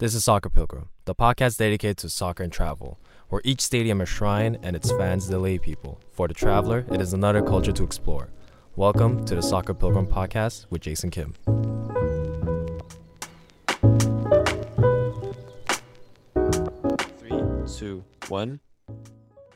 This is Soccer Pilgrim, the podcast dedicated to soccer and travel, where each stadium is a shrine and its fans delay people. For the traveler, it is another culture to explore. Welcome to the Soccer Pilgrim podcast with Jason Kim. Three, two, one.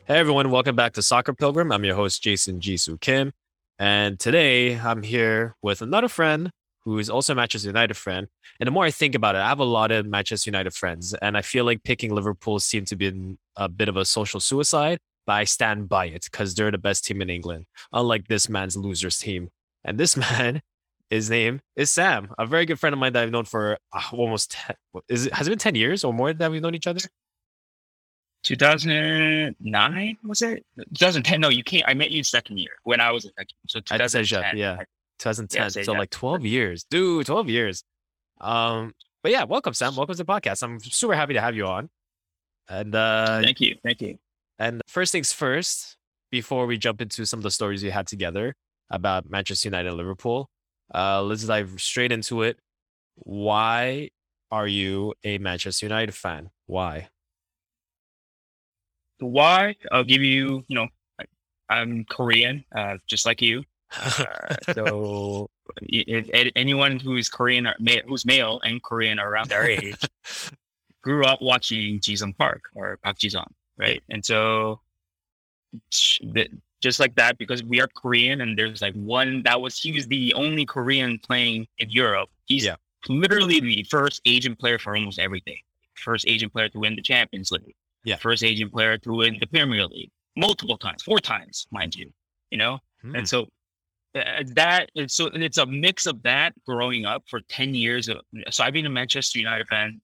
Hey everyone, welcome back to Soccer Pilgrim. I'm your host, Jason Jisoo Kim. And today I'm here with another friend who is also a Manchester United friend. And the more I think about it, I have a lot of Manchester United friends, and I feel like picking Liverpool seemed to be a bit of a social suicide. But I stand by it because they're the best team in England, unlike this man's losers team. And this man, his name is Sam, a very good friend of mine that I've known for uh, almost 10, is it has it been 10 years or more that we've known each other? 2009 was it 2010 no you can't i met you second year when i was a second so 2010 yeah 2010 Yeah, so like 12 years dude 12 years. Um but yeah welcome sam. Welcome to the podcast. I'm super happy to have you on. And uh thank you thank you. and first things first before we jump into some of the stories we had together about manchester united and liverpool uh let's dive straight into it. Why are you a manchester united fan? Why? Why? I'll give you you know i'm korean uh just like you uh, so if, if anyone who's korean or ma- who's male and korean around their age grew up watching Jisung Park or Park Jisung, right? And so just like that, because we are Korean and there's like one that was he was the only Korean playing in Europe. He's Yeah. literally the first Asian player for almost everything. First Asian player to win the Champions League. Yeah. First Asian player to win the Premier League multiple times, four times, mind you. You know, Hmm. and so uh, that so it's a mix of that growing up for 10 years of, so i've been a manchester united fan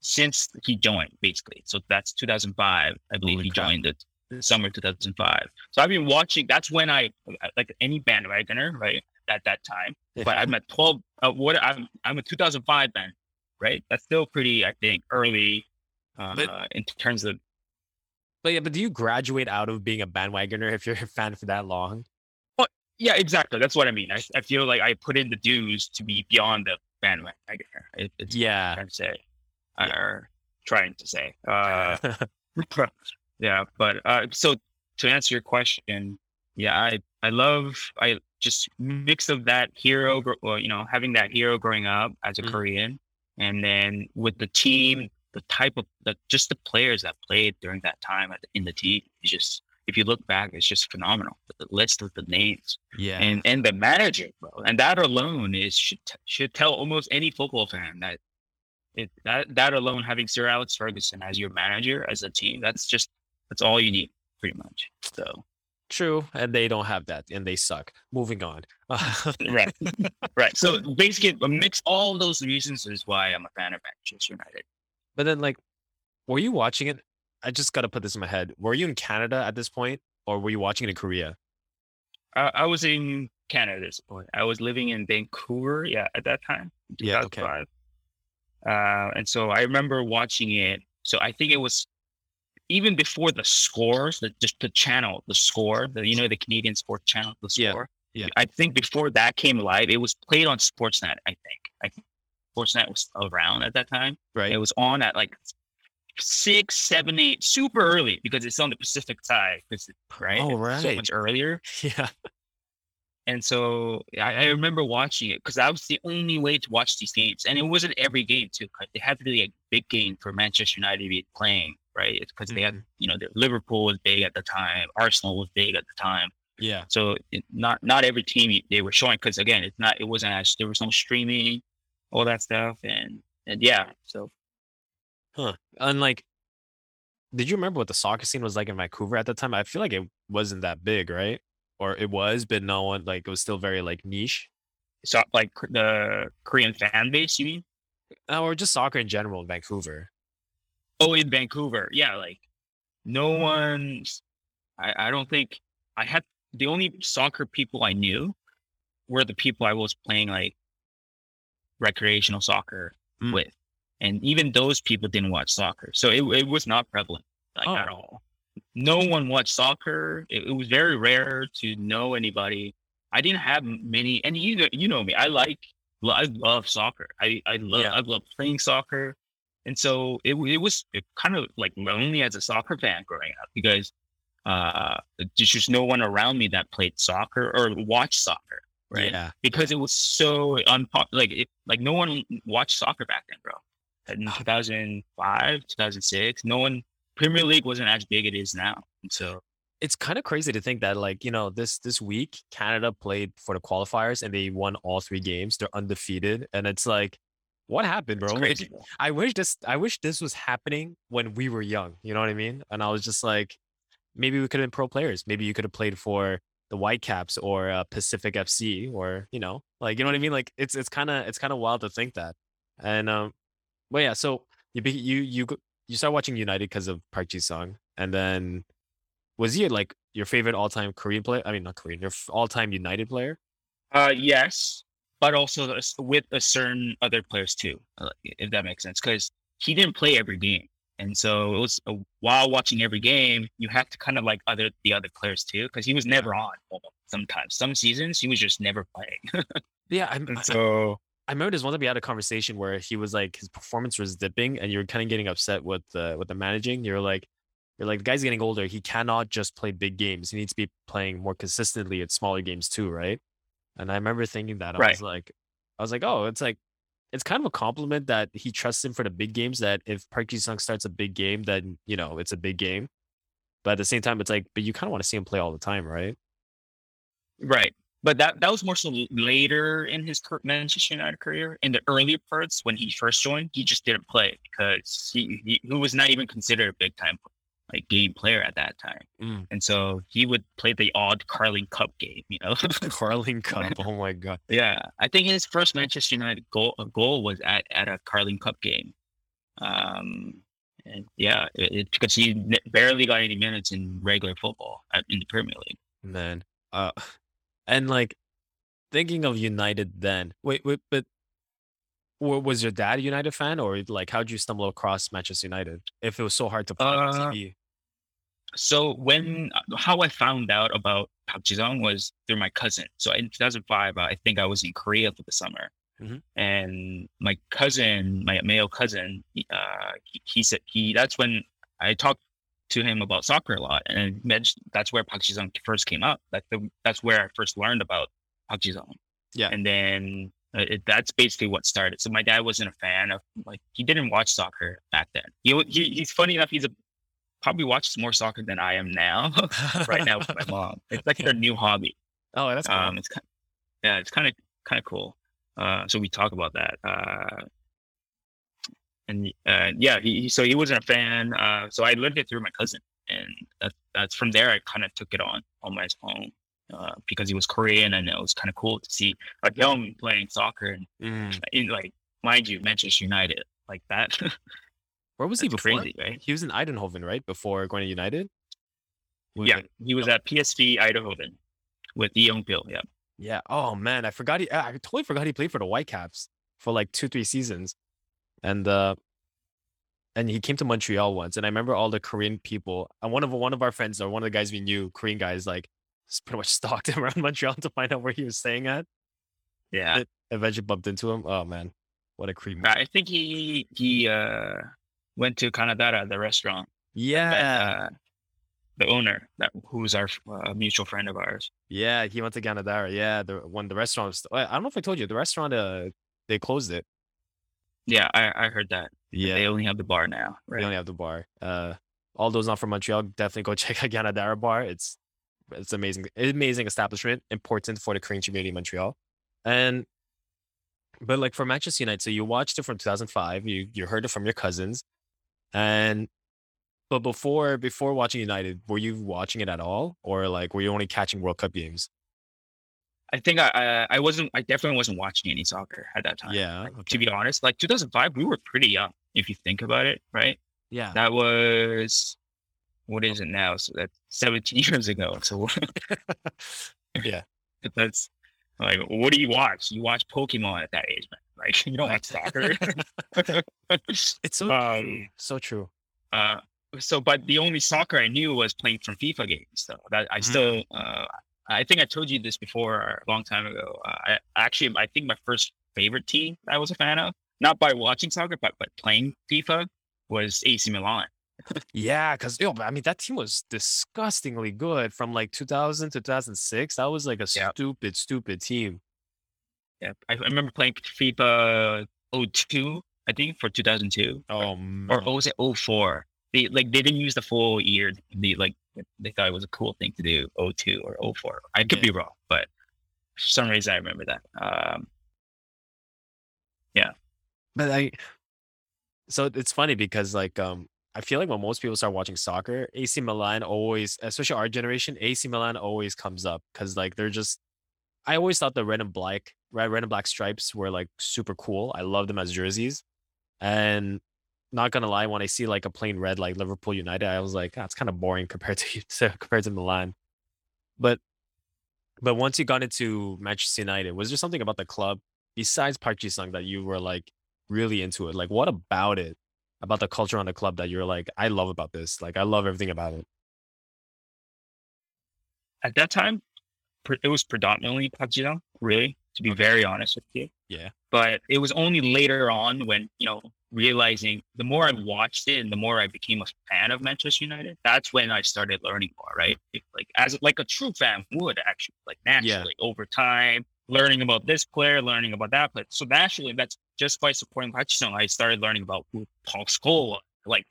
since he joined basically. So that's 2005 i believe Holy he crap. joined it summer 2005 so i've been watching that's when i like any bandwagoner right at that time. But i'm at 12 uh, what i'm i'm a 2005 fan right? That's still pretty i think early uh, But- in terms of but yeah but do you graduate out of being a bandwagoner if you're a fan for that long Yeah, exactly. That's what I mean. I, I feel like I put in the dues to be beyond the bandwagon. I guess. It, it's yeah I'm trying to say, Yeah. or trying to say. Uh, yeah, but uh, so to answer your question, yeah, I I love I just mix of that hero, well, you know, having that hero growing up as a Mhm. Korean, and then with the team, the type of the just the players that played during that time at the, in the team, is just if you look back, it's just phenomenal. The list of the names yeah and and the manager, bro, and that alone is should t- should tell almost any football fan that it that that alone having Sir Alex Ferguson as your manager as a team, that's just that's all you need pretty much. So true and they don't have that and they suck moving on right, right. So basically, a mix all those reasons is why I'm a fan of Manchester United. But then, like, were you watching it? I just got to put this in my head. Were you in Canada at this point, or were you watching it in Korea? I, I was in Canada at this point. I was living in Vancouver, yeah, at that time. Yeah, okay. Uh, and so I remember watching it. So I think it was even before the scores, the just the channel, the score, the you know the Canadian sports channel, the Yeah, score. yeah. I think before that came live, it was played on Sportsnet. I think. I think Sportsnet was around at that time. Right. It was on at like six, seven, eight, super early because it's on the Pacific it- Right. Oh, right. So much earlier. yeah. And so I, I remember watching it because that was the only way to watch these games. And it wasn't every game too. It had to be a big game for Manchester United to be playing, right? It's because they had, Mhm. you know, the Liverpool was big at the time, Arsenal was big at the time. Yeah. So it, not not every team they were showing because again, it's not it wasn't as there was no streaming, all that stuff, and and yeah. So And like, did you remember what the soccer scene was like in Vancouver at the time? I feel like it wasn't that big, right? Or it was, but no one like it was still very like niche, so like the Korean fan base, you mean? Uh, or just soccer in general in Vancouver. Oh, in Vancouver. Yeah, like no one's I, I don't think I had the only soccer people I knew were the people I was playing like recreational soccer Mm. with. And even those people didn't watch soccer. So it, it was not prevalent like at Oh. all. No one watched soccer. It, it was very rare to know anybody. I didn't have many and you know, you know me. I like I love soccer. I I love Yeah. I love playing soccer and so it it was kind of like lonely as a soccer fan growing up because uh, there's just no one around me that played soccer or watched soccer, right? Yeah. Because it was so unpopular. Like it, like no one watched soccer back then, bro. In 2005, 2006, no one Premier League wasn't as big as it is now. So It's kind of crazy to think that like, you know, this this week Canada played for the qualifiers and they won all three games. They're undefeated. And it's like, what happened, bro? crazy. bro. I wish this I wish this was happening when we were young. You know what I mean? And I was just like, maybe we could have been pro players. Maybe you could have played for the Whitecaps or uh, Pacific FC or you know, like you know what I mean? Like it's it's kind of it's kind of wild to think that. And um, but yeah, so you be, you you you start watching United because of Park Ji Sung, and then was he like your favorite all time Korean player? I mean, not Korean, your all time United player. Uh, yes, but also with a certain other players too, uh, if that makes sense. Because he didn't play every game, and so it was uh, while watching every game, you have to kind of like other the other players too, because he was never on. Sometimes, some seasons he was just never playing. Yeah, I'm, and so I remember this one time we had a conversation where he was like his performance was dipping, and you were kind of getting upset with the with the managing. You're like, you're like, the guy's getting older. He cannot just play big games. He needs to be playing more consistently at smaller games too, right? And I remember thinking that I Right. was like, I was like, oh, it's like, it's kind of a compliment that he trusts him for the big games. That if Park Ji Sung starts a big game, then you know it's a big game. But at the same time, it's like, but you kind of want to see him play all the time, right? right, but that that was more so later in his Manchester United career. In the earlier parts when he first joined, he just didn't play because he he, he was not even considered a big time like game player at that time. Mm. And so he would play the odd Carling Cup game, you know. Carling Cup. Oh my god. yeah, I think his first Manchester United goal uh, goal was at at a Carling Cup game. Um, and yeah, it, it, because he barely got any minutes in regular football at, in the Premier League. Man, uh, and like thinking of United then. Wait, wait, but wa- was your dad a United fan, or like how'd you stumble across Manchester United if it was so hard to find on Uh, TV? So when uh, how I found out about Park Ji-sung was through my cousin. So in 2005, uh, I think I was in Korea for the summer, Mhm. and my cousin, my male cousin, uh, he, he said he. That's when I talked to him about soccer a lot, and mentioned that's where Park Ji-sung first came up. That's the that's where I first learned about Park Ji-sung. Yeah. and then. Uh, it, that's basically what started. So my dad wasn't a fan of like he didn't watch soccer back then. He, he he's funny enough. He's a probably watches more soccer than I am now. right now with my mom. It's like their new hobby. oh, that's cool. Um, it's kind, yeah, it's kind of kind of cool. Uh, so we talk about that. Uh, and uh, yeah, he, so he wasn't a fan. Uh, so I learned it through my cousin, and that's that's from there I kind of took it on on my own. Uh, because he was Korean and it was kind of cool to see a young playing soccer and Mm. in like mind you Manchester United like that. Where was he before? crazy, right? He was in Eindhoven, right? Before going to United. Was yeah, it- he was at PSV Eindhoven with Lee Young Pil. Yeah. Yeah. Oh man, I forgot he. I totally forgot he played for the Whitecaps for like two, three seasons, and uh, and he came to Montreal once. And I remember all the Korean people. And one of one of our friends, or one of the guys we knew, Korean guys, like pretty much stalked him around Montreal to find out where he was staying at. Yeah. It- Eventually bumped into him. Oh man, what a creep! I think he he uh went to Ganadara, the restaurant. Yeah, Uh, the owner, that who's our uh, mutual friend of ours. yeah. He went to Ganadara. Yeah, the when the restaurant was. I don't know if I told you the restaurant. Uh, they closed it. Yeah, I, I heard that. Yeah, They only have the bar now. Right. only have the bar. Uh, all those not from Montreal, definitely go check out Ganadara Bar. It's it's amazing, amazing establishment, important for the Korean community in Montreal. And but like for Manchester United, so you watched it from 2005. You you heard it from your cousins, and but before before watching United, were you watching it at all, or like were you only catching World Cup games? I think I, I I wasn't I definitely wasn't watching any soccer at that time. Yeah, Like, okay. To be honest, like 2005, we were pretty young if you think about it, right? Yeah, That was what is it now? So that's 17 years ago. So yeah. that's like what do you watch? You watch Pokemon at that age, man. Like you don't watch soccer. It's so true. Um, so true. uh, so, but the only soccer I knew was playing from FIFA games. So that I Mhm. still, uh, I think I told you this before a long time ago. Uh, I actually, I think my first favorite team I was a fan of not by watching soccer, but but playing FIFA was AC Milan. Yeah, because yo, I mean that team was disgustingly good from like 2000 to 2006. That was like a Yeah. stupid, stupid team. Yeah, I, I remember playing FIFA 02, I think, for 2002, Oh, or man. or was it 04? They like they didn't use the full year. They like they thought it was a cool thing to do 02 or 04. I could Yeah. be wrong, but for some reason I remember that. Um, yeah. But I, so it's funny because like um, I feel like when most people start watching soccer, AC Milan always, especially our generation, AC Milan always comes up because like they're just. I always thought the red and black, red, red and black stripes were like super cool. I love them as jerseys, and not gonna lie, when I see like a plain red like Liverpool United, I was like, that's kind of boring compared to, to compared to Milan. But but once you got into Manchester United, was there something about the club besides Park Ji-sung that you were like really into it? Like, what about it, about the culture on the club that you're like, I love about this. Like, I love everything about it. at that time, it was predominantly Park Ji-sung, really, to be very honest with you. Yeah. But it was only later on when, you know, realizing the more I watched it and the more I became a fan of Manchester United, that's when I started learning more, right? Like as like a true fan would actually, like naturally over time, learning about this player, learning about that player. So naturally, that's just by supporting Ji-sung, I started learning about who Paul Scholes was. Like,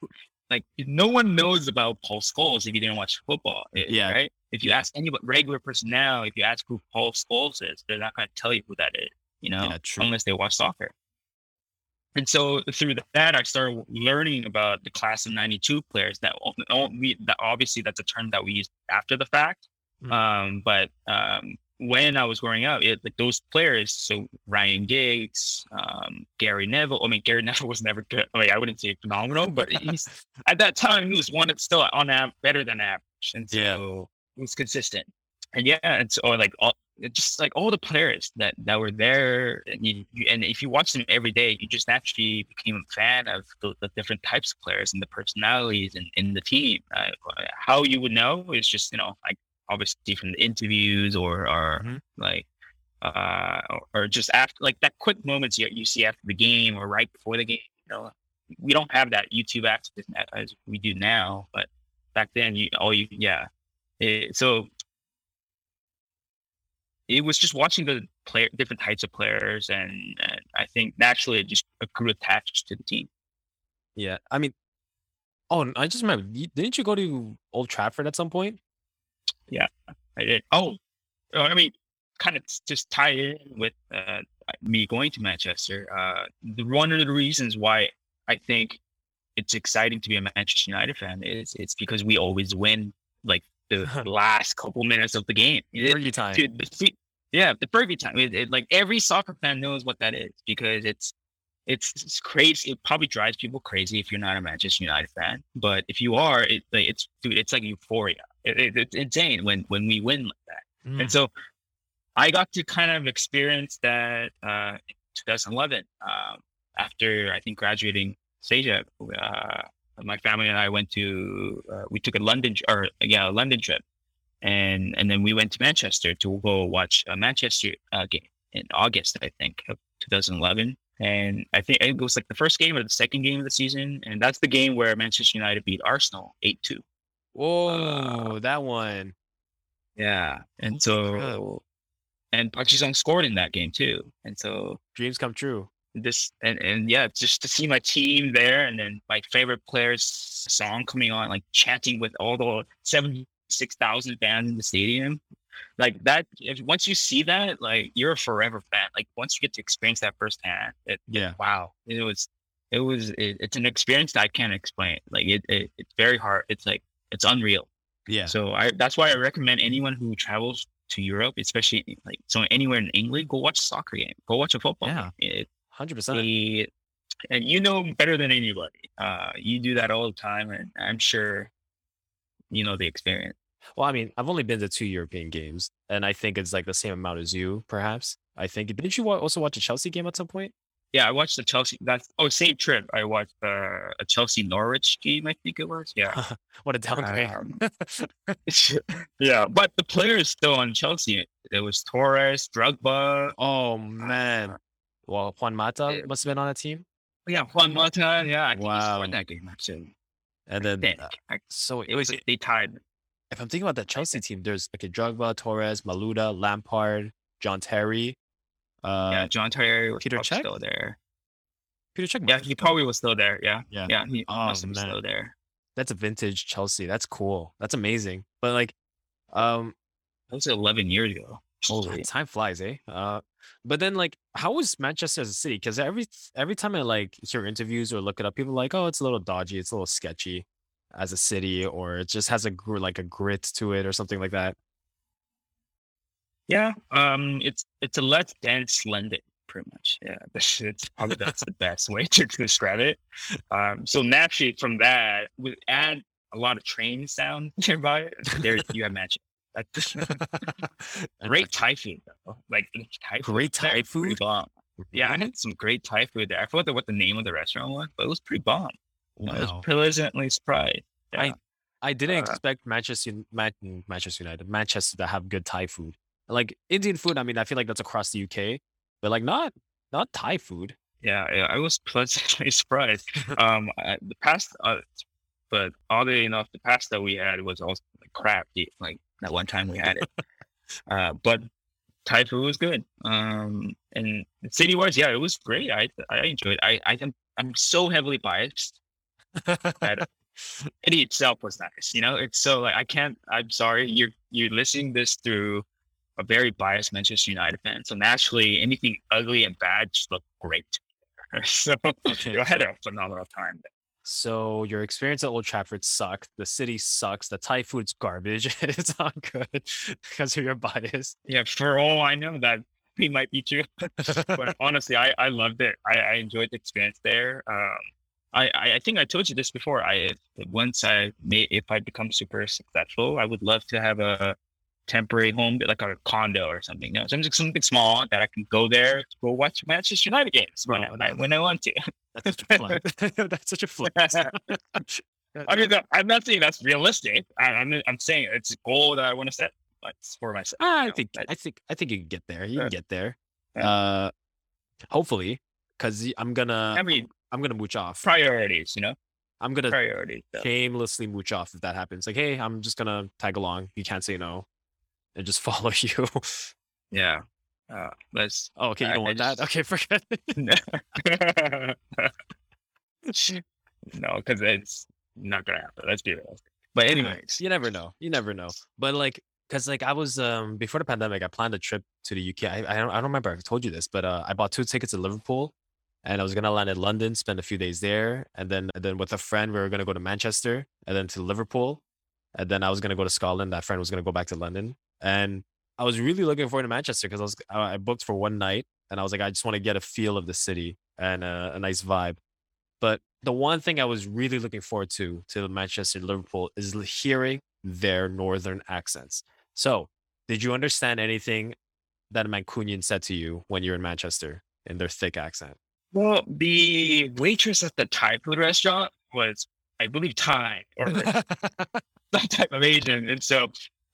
like no one knows about Paul Scholes if you didn't watch football, eh, Yeah. right? If you ask any regular person now, if you ask who Paul Scholes is, they're not going to tell you who that is, you know, Yeah, unless they watch soccer. And so through that, I started learning about the class of '92 players. That, o- o- we, that obviously that's a term that we use after the fact. Mhm. Um, but um, when I was growing up, it, like those players, so Ryan Giggs, um, Gary Neville. I mean, Gary Neville was never good. I mean, I wouldn't say phenomenal, but he's at that time he was one that's still on av- better than average, and so Yeah. he was consistent. And yeah, and so like all just like all the players that that were there, and you, you and if you watch them every day, you just naturally became a fan of the, the different types of players and the personalities and in the team. Uh, how you would know is just you know like obviously from the interviews or or Mhm. like uh or, or just after like that quick moments you, you see after the game or right before the game you know we don't have that youtube access as we do now but back then you all you yeah it, so it was just watching the player different types of players and, and i think naturally it just grew attached to the team Yeah. I mean, oh, I just remember, didn't you go to Old Trafford at some point? Yeah, I did. Oh, uh, I mean, kind of just tie in with uh, me going to Manchester. Uh, the, one of the reasons why I think it's exciting to be a Manchester United fan is it's because we always win like the last couple minutes of the game. It- Fergie time. dude, the yeah, the Fergie time. It, it- like every soccer fan knows what that is because it's it's, it's crazy. It probably drives people crazy if you're not a Manchester United fan. But if you are, it, like, it's dude, it's like euphoria. It, it, it's insane when when we win like that. Mm. And so I got to kind of experience that uh, in 2011 um, after I think graduating Seja. Uh, my family and I went to uh, we took a London or yeah a London trip, and and then we went to Manchester to go watch a Manchester uh, game in August I think of 2011. And I think it was like the first game or the second game of the season, and that's the game where Manchester United beat Arsenal eight two. Whoa, that one. Yeah, and Oh, so crap. and Park Ji-sung scored in that game too, and so Dreams come true. This and and yeah, just to see my team there, and then my favorite player's song coming on, like chanting with all the seventy six thousand fans in the stadium, like that. If once you see that, like you're a forever fan. Like once you get to experience that firsthand, it Yeah. wow, it was it was it, it's an experience that I can't explain. Like it, it it's very hard. It's like it's unreal. Yeah. So I that's why I recommend anyone who travels to Europe, especially like so anywhere in England, go watch a soccer game. Go watch a football Yeah. game. It, 100%. it- and you know better than anybody. Uh, you do that all the time, and I'm sure you know the experience. Well, I mean, I've only been to two European games, and I think it's like the same amount as you, perhaps. I think. Didn't you also watch a Chelsea game at some point? Yeah, I watched the Chelsea. That's oh, same trip. I watched uh, a Chelsea Norwich game. I think it was. Yeah, what a downgrade. Um, yeah. But the player is still on Chelsea. There was Torres, Drogba, oh man, Well, Juan Mata must have been on a team, yeah, Juan Mata. Yeah, I think he scored that game actually. and then uh, so it was they tied. if I'm thinking about that Chelsea team, there's like okay, Drogba, Torres, Malouda, Lampard, John Terry, uh, yeah, John Terry was Peter Cech? still there. Peter Cech. Yeah, he probably was still there. Yeah, Yeah. yeah, he Oh, must have been still there. That's a vintage Chelsea. That's cool. That's amazing. But like, um, That was 11 years ago. Holy- time flies, eh? Uh, but then like, how was Manchester as a city? Because every every time I like hear interviews or look it up, people are like, oh, it's a little dodgy, it's a little sketchy as a city, or it just has a gr- like a grit to it or something like that. Yeah, um, it's it's a less dense London, pretty much. Yeah, that's it's probably that's the best way to describe it. Um, so naturally from that, we add a lot of train sound nearby. There you have Manchester. Great Thai food though. Like Thai food Great Thai food? bomb. Yeah, I had some great Thai food there. I forgot what the name of the restaurant was, but it was pretty bomb. Know, I was pleasantly surprised. I- Yeah. I didn't Uh, expect Manchester mm, Manchester United, Manchester to have good Thai food. Like Indian food, I mean, I feel like that's across the UK, but like not not Thai food. Yeah, yeah, I was pleasantly surprised. um, I, the past, uh, but oddly enough, the pasta we had was also like crap. Like that one time we had it. uh, but Thai food was good. Um, and city wise, yeah, it was great. I I enjoyed. It. I I am I'm so heavily biased. That city itself was nice. You know, it's so like I can't. I'm sorry, you're you're listening this through a very biased Manchester United fan. So naturally, anything ugly and bad just looked great. so Okay, I had a phenomenal time. there. So your experience at Old Trafford sucked. The city sucks. The Thai food's garbage. it's not good because of your bias. Yeah, for all I know, that might be true. but honestly, I, I loved it. I, I enjoyed the experience there. Um, I, I I think I told you this before. I once I may if I become super successful, I would love to have a temporary home, like a condo or something. Know, something something small that I can go there to go watch Manchester United games when, I, when I when I want to. That's such a flex. That's such a flex. I mean, I'm not saying that's realistic. I, I'm I'm saying it's a goal that I want to set for myself. Ah, I know, think that- I think I think you can get there. You can get there. Yeah. Uh, hopefully, because I'm gonna I mean, I'm gonna mooch off. priorities. You know, I'm gonna priorities. shamelessly mooch off if that happens. Like, hey, I'm just gonna tag along. You can't say no, and just follow you. Yeah. Uh, let's. oh, okay, you don't I want that. just- Okay, forget. it. no, because it's not gonna happen. Let's be real. But anyways, you never know. You never know. But like, cause like I was um before the pandemic, I planned a trip to the UK. I, I don't I don't remember I told you this, but uh, I bought two tickets to Liverpool, and I was gonna land in London, spend a few days there, and then and then with a friend we were gonna go to Manchester, and then to Liverpool, and then I was gonna go to Scotland. That friend was gonna go back to London, and I was really looking forward to Manchester because I was I booked for one night, and I was like I just want to get a feel of the city and uh, a nice vibe. But the one thing I was really looking forward to to Manchester and Liverpool is hearing their northern accents. So, did you understand anything that a Mancunian said to you when you're in Manchester in their thick accent? well, the waitress at the Thai food restaurant was, I believe, Thai or some type of Asian, and so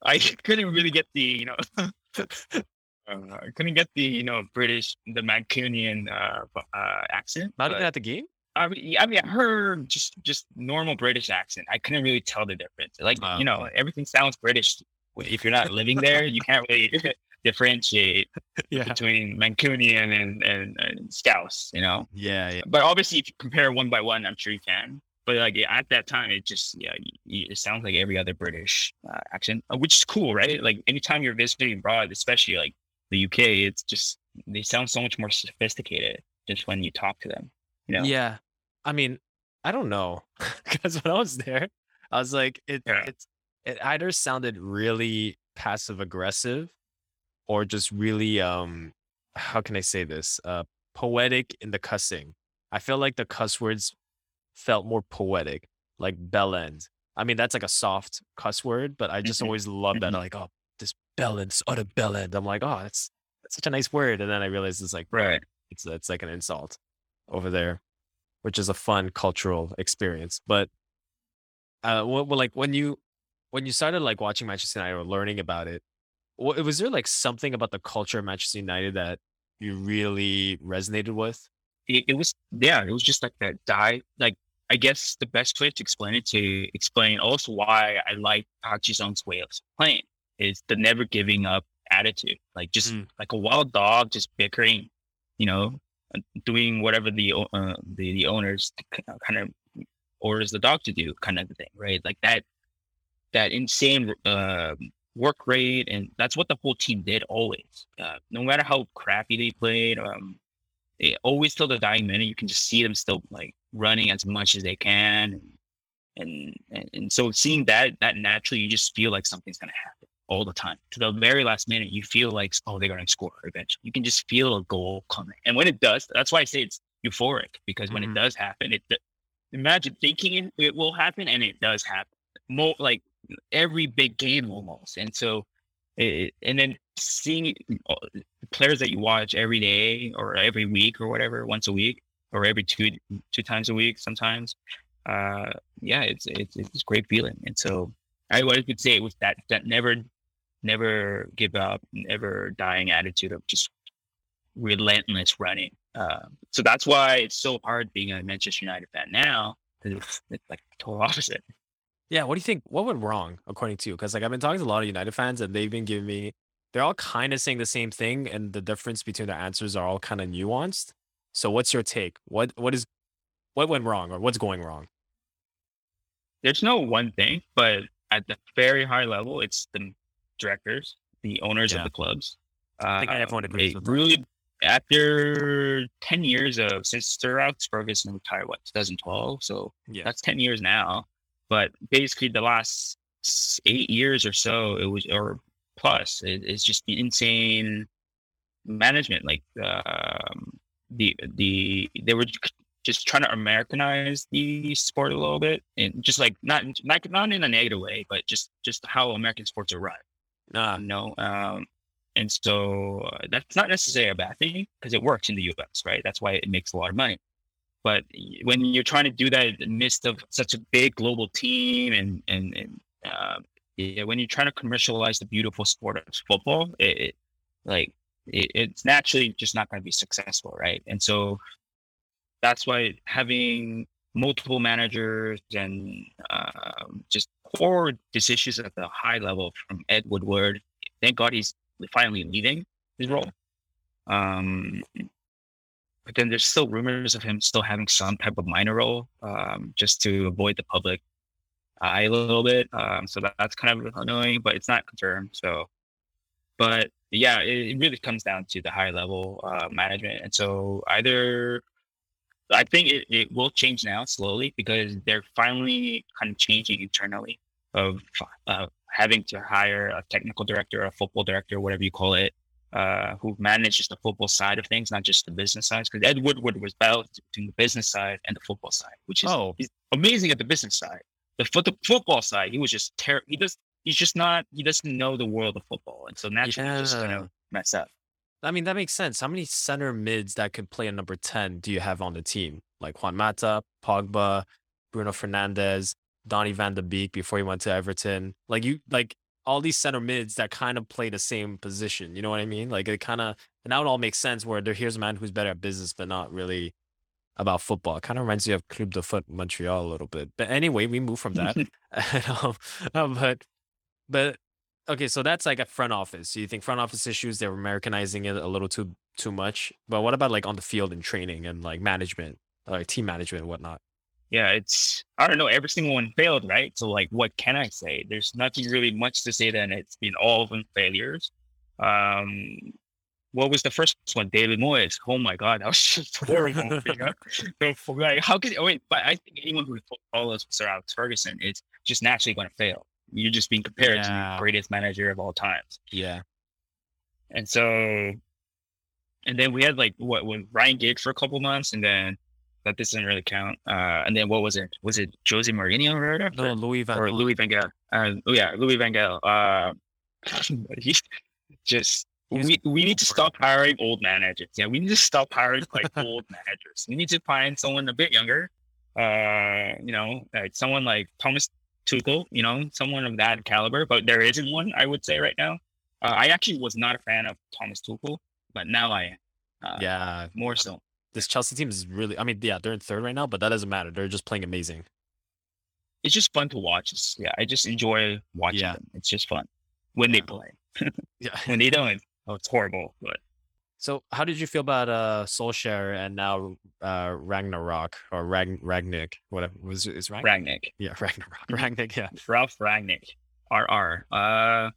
I couldn't really get the, you know. uh, I couldn't get the you know British the Mancunian uh, uh, accent. Not even at the game. I mean, I mean, I heard just just normal British accent. I couldn't really tell the difference. Like you know, everything sounds British. If you're not living there, you can't really differentiate Yeah. between Mancunian and, and and Scouse. You know, Yeah, yeah. but obviously, if you compare one by one, I'm sure you can. But like at that time, it just yeah, it sounds like every other British uh, accent, uh, which is cool, right? Like anytime you're visiting abroad, especially like the UK, it's just they sound so much more sophisticated just when you talk to them. You know? Yeah. I mean, I don't know. Because when I was there, I was like, it Yeah. it's it either sounded really passive aggressive or just really um how can I say this? Uh poetic in the cussing. I feel like the cuss words felt more poetic, like bellend. I mean, that's like a soft cuss word, but I just Mhm. always love that. Mhm. Like, oh, this bellend, this utter bellend. I'm like, oh, that's that's such a nice word. And then I realized it's like, Right. it's it's like an insult over there, which is a fun cultural experience. But uh, well, well, like when you when you started like watching Manchester United or learning about it, wa- was there like something about the culture of Manchester United that you really resonated with? It, it was yeah, it was just like that die like I guess the best way to explain it to explain also why I like Park way of playing is the never giving up attitude. Like just Mm. like a wild dog, just bickering, you know, uh, doing whatever the uh, the the owners kind of orders the dog to do, kind of thing, right? Like that that insane uh, work rate, and that's what the whole team did always. Uh, no matter how crappy they played, um, they always till the dying minute, you can just see them still like running as much as they can, and and and so seeing that that naturally, you just feel like something's gonna happen all the time. To the very last minute, you feel like oh they're gonna score eventually. You can just feel a goal coming, and when it does, that's why I say it's euphoric because when Mhm. it does happen, it imagine thinking it, it will happen and it does happen. More like every big game almost, and so it, and then seeing players that you watch every day or every week or whatever, once a week or every two two times a week sometimes. Uh, yeah, it's it's it's a great feeling, and so I always would say it was that that never never give up, never dying attitude of just relentless running. Uh, so that's why it's so hard being a Manchester United fan now. It's, it's like total opposite. Yeah, what do you think? What went wrong according to you? Because like I've been talking to a lot of United fans, and they've been giving me, they're all kind of saying the same thing, and the difference between the answers are all kind of nuanced. So what's your take? What what is what went wrong, or what's going wrong? There's no one thing, but at the very high level, it's the directors, the owners Yeah. of the clubs. I think Uh, everyone agrees it with that. really after 10 years of since Sir Alex Ferguson retired what 2012 so Yeah, that's 10 years now but basically the last eight years or so it was or plus it, it's just been insane management like um the the they were just trying to americanize the sport a little bit and just like not not not in a negative way but just just how american sports are run nah, you know um and so uh, that's not necessarily a bad thing because it works in the us right? That's why it makes a lot of money but when you're trying to do that in the midst of such a big global team and and, and uh, yeah, when you're trying to commercialize the beautiful sport of football it, it like it, it's naturally just not going to be successful right and so that's why having multiple managers and um, just poor decisions at the high level from Ed Woodward. Thank God he's finally leaving his role. Um, but then there's still rumors of him still having some type of minor role, um, just to avoid the public eye a little bit. Um, so that, that's kind of annoying, but it's not confirmed. So, but yeah, it, it really comes down to the high level uh, management, and so either I think it, it will change now slowly because they're finally kind of changing internally of uh, having to hire a technical director, a football director, whatever you call it, uh, who manages the football side of things, not just the business side. Because Ed Woodward was balanced between the business side and the football side, which is Oh. amazing at the business side. The, foot, the football side, he was just terrible. He does. He's just not. He doesn't know the world of football, and so naturally, he's just Yeah. gonna mess up. I mean that makes sense. How many center mids that could play a number ten do you have on the team? Like Juan Mata, Pogba, Bruno Fernandes, Donny Van de Beek before he went to Everton. Like you, like all these center mids that kind of play the same position. You know what I mean? Like it kind of and that would all make sense. Where there here's a man who's better at business but not really about football. It Kind of reminds you of Club de Foot Montreal a little bit. But anyway, we move from that. um, um, but but okay, so that's like a front office. So you think front office issues they're Americanizing it a little too too much. But what about like on the field and training and like management, like team management and whatnot? Yeah, it's I don't know. Every single one failed, right? So like, what can I say? There's nothing really much to say. Then it's been all of them failures. Um, what was the first one? David Moyes. Oh my God, that was just horrible. you know? So like, how could? Oh wait, but I think anyone who follows Sir Alex Ferguson is just naturally going to fail. You're just being compared to the greatest manager of all times. Yeah. And so, and then we had like what with Ryan Giggs for a couple months, and then that doesn't really count. Uh, and then what was it? Was it Jose Mourinho right after? No, Louis Van or Louis Van Gaal? Uh, oh yeah, Louis Van Gaal. Uh, just He's we we need to stop hiring old managers. Yeah, we need to stop hiring like old managers. We need to find someone a bit younger. Uh, you know, like someone like Thomas Tuchel. You know, someone of that caliber. But there isn't one. I would say right now. Uh, I actually was not a fan of Thomas Tuchel, but now I am. Uh, yeah, more so. This Chelsea team is really. I mean, yeah, they're in third right now, but that doesn't matter. They're just playing amazing. It's just fun to watch. It's, yeah, I just enjoy watching Yeah. them. It's just fun when they play. Yeah. When they don't, oh, it's horrible. But So, how did you feel about uh Solskjaer and now uh Ragnarok or Ragn Ragnick, whatever was it? Is Ragn? Ragnick, Yeah, Ragnarok. Ragnick. Yeah. Ralph Ragnick, RR. Uh,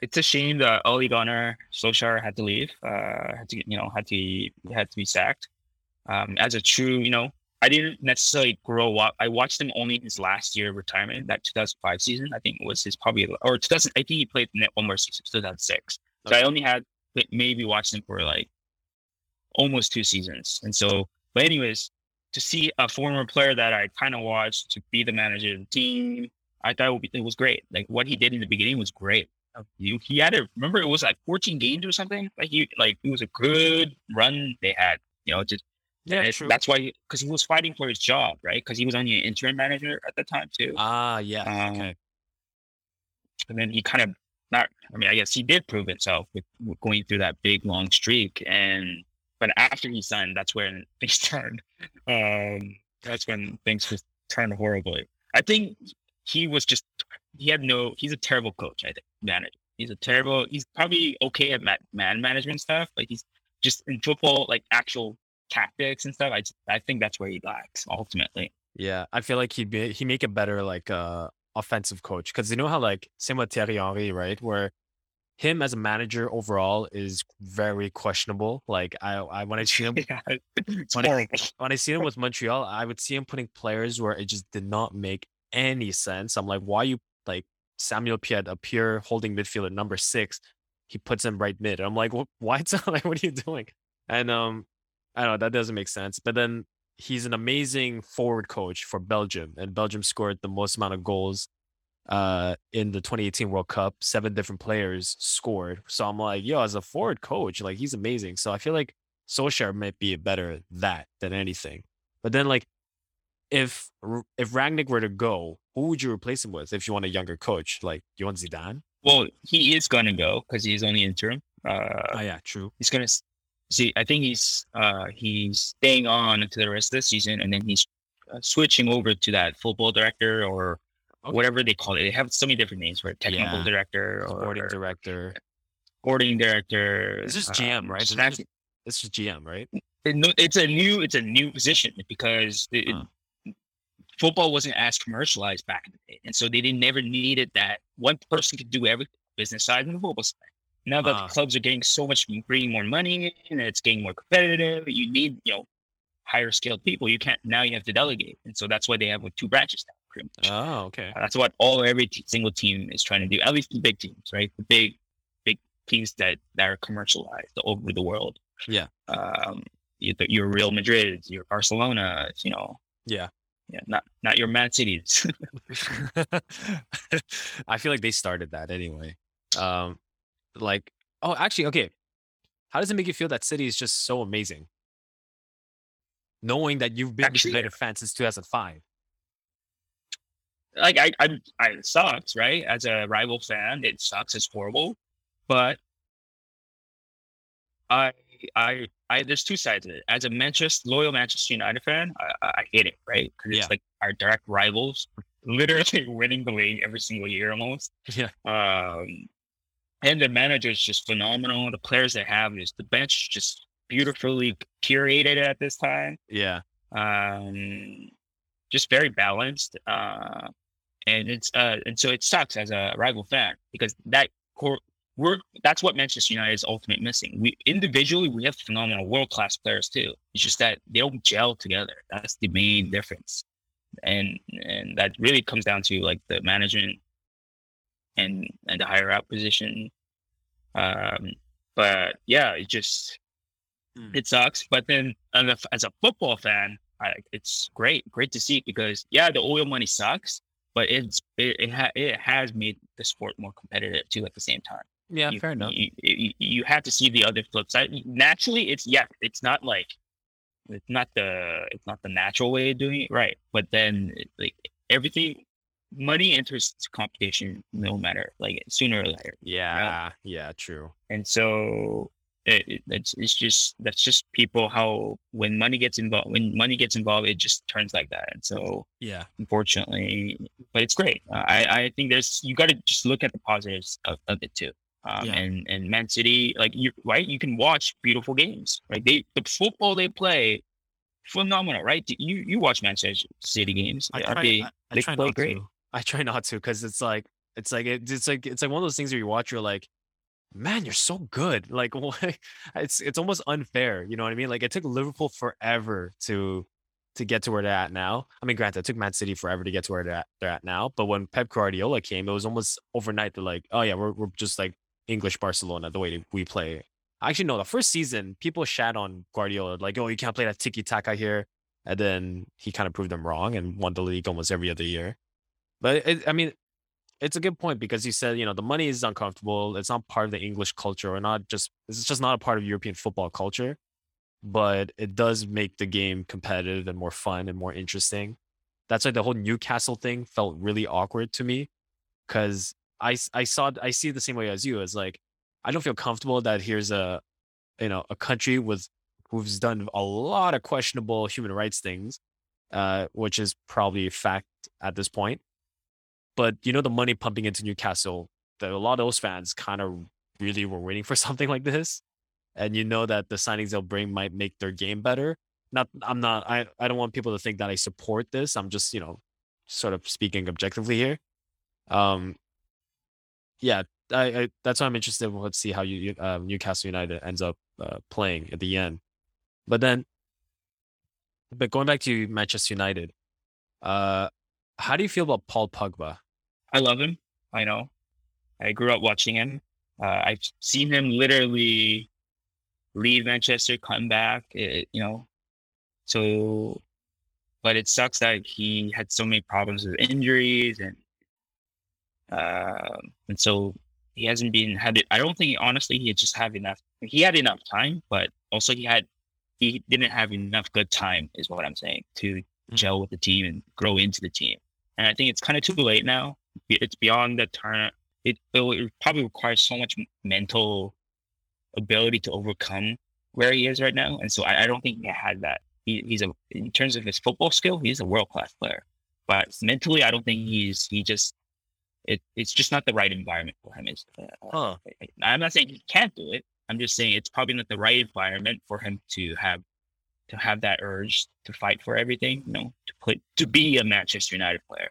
it's a shame that Ole Gunnar Solskjaer had to leave. Uh, had to, you know, had to had to be sacked. Um, as a true, you know, I didn't necessarily grow up. I watched him only his last year of retirement, that 2005 season. I think was his probably or 2000. I think he played in it one more season, 2006. So I only had maybe watched him for like almost two seasons. And so, but anyways, to see a former player that I kind of watched to be the manager of the team, I thought it was great. Like what he did in the beginning was great. You, he had a remember it was like 14 games or something. Like he like it was a good run they had. You know, just Yeah, true. that's why because he was fighting for his job, right? Because he was only an interim manager at the time too. Ah, yeah. Um, okay. and then he kind of not i mean i guess he did prove himself with, with going through that big long streak and but after he signed that's when things turned um that's when things just turned horribly i think he was just he had no he's a terrible coach i think manager he's a terrible he's probably okay at ma- man management stuff but he's just in football like actual tactics and stuff i just, i think that's where he lacks ultimately Yeah, I feel like he'd be he make a better like uh offensive coach because you know how like same with Thierry Henry, right? Where him as a manager overall is very questionable. Like I, I when I see him yeah, When horrible when I see him with Montreal, I would see him putting players where it just did not make any sense. I'm like, why are you like Samuel Piette up here holding midfielder, number six? He puts him right mid. I'm like, what? Why? Like, what are you doing? And um, I don't know. That doesn't make sense. But then he's an amazing forward coach for Belgium, and Belgium scored the most amount of goals uh in the 2018 World Cup. Seven different players scored. So I'm like, yo, as a forward coach, like he's amazing. So I feel like Solskjaer might be better that than anything. But then like if if Rangnick were to go, who would you replace him with if you want a younger coach? Like you want Zidane? Well, he is gonna go because he's only interim. Uh, Oh yeah, true. he's gonna see. I think he's uh he's staying on until the rest of the season, and then he's uh, switching over to that football director or Okay. whatever they call it. They have so many different names for it. Technical Yeah. director or Sporting director. sporting director. This is GM, um, right? It's snack- just- It's just GM, right? it- no, it's a new it's a new position because it- Huh. Football wasn't as commercialized back in the day, and so they didn't never needed that one person could do every business side and the football side. Now that Ah. the clubs are getting so much bringing more money and it's getting more competitive, you need you know higher skilled people. You can't now you have to delegate, and so that's why they have with two branches now. Pretty much. Oh, okay. That's what all every t- single team is trying to do. At least the big teams, right? The big, big teams that that are commercialized all over the world. Yeah. Um, you- your Real Madrid, your Barcelona, you know. Yeah. Yeah. Not not your Man Cities. I feel like they started that anyway. Um, like, oh, actually, okay. How does it make you feel that City is just so amazing? Knowing that you've been Actually- a United fan since 2005. like I, I, I, it sucks, right? As a rival fan, it sucks. It's horrible, but I, I, I. There's two sides of it. As a Manchester loyal Manchester United fan, I, I hate it, right? Because Yeah. it's like our direct rivals, literally winning the league every single year almost. Yeah. Um, and the manager is just phenomenal. The players they have is the bench is just beautifully curated at this time Yeah. um, just very balanced. Uh, and it's uh, and so it sucks as a rival fan because that core we're that's what Manchester United is ultimate missing. We individually we have phenomenal world class players too. It's just that they don't gel together. That's the main difference, and and that really comes down to like the management and and the higher up position. Um, but yeah, it just Mm. it sucks. But then as a football fan, I, it's great, great to see because yeah, the oil money sucks, but it's it it, ha- it has made the sport more competitive too. At the same time, Yeah, you, fair enough. You, you, you have to see the other flip side. Naturally, it's yeah, it's not like it's not the it's not the natural way of doing it, right? But then like everything, money enters competition no matter like sooner or later. Yeah. Yeah, true. And so it, it, it's it's just that's just people how when money gets involved when money gets involved it just turns like that and so yeah unfortunately but it's great uh, i i think there's you got to just look at the positives of, of it too um, Yeah. and and man city like you right you can watch beautiful games right they the football they play phenomenal right you you watch manchester city games I try, they- I, I they try play not great. to. I try not to because it's like it's like it, it's like it's like one of those things where you watch, you're like, man, you're so good. Like, it's it's almost unfair. You know what I mean? Like, it took Liverpool forever to to get to where they're at now. I mean, granted, it took Man City forever to get to where they're at, they're at now. But when Pep Guardiola came, it was almost overnight. They're like, oh yeah, we're we're just like English Barcelona the way we play. Actually, no, the first season people shat on Guardiola like, oh, you can't play that tiki taka here. And then he kind of proved them wrong and won the league almost every other year. But it, I mean, it's a good point because you said, you know, the money is uncomfortable. It's not part of the English culture or not just, it's just not a part of European football culture. But it does make the game competitive and more fun and more interesting. That's why the whole Newcastle thing felt really awkward to me because I, I saw, I see it the same way as you. It's like, I don't feel comfortable that here's a, you know, a country with who's done a lot of questionable human rights things, uh, which is probably a fact at this point. But you know, the money pumping into Newcastle, that a lot of those fans kind of really were waiting for something like this, and you know that the signings they'll bring might make their game better. Not, I'm not, I, I don't want people to think that I support this. I'm just, you know, sort of speaking objectively here. Um, yeah, I, I that's why I'm interested. Let's see how you uh, Newcastle United ends up uh, playing at the end. But then, but going back to Manchester United, uh, how do you feel about Paul Pogba? I love him. I know. I grew up watching him. Uh, I've seen him literally leave Manchester, come back. It, you know, so. But it sucks that he had so many problems with injuries and, uh, and so he hasn't been had it. I don't think honestly he just had enough. He had enough time, but also he had he didn't have enough good time, is what I'm saying, to gel with the team and grow into the team. And I think it's kind of too late now. It's beyond the turn. It, it will probably requires so much mental ability to overcome where he is right now. And so I, I don't think he had that. He, he's a in terms of his football skill, he's a world class player. But mentally, I don't think he's he just it it's just not the right environment for him. Is uh, Huh. I'm not saying he can't do it. I'm just saying it's probably not the right environment for him to have to have that urge to fight for everything, you know, to put to be a Manchester United player.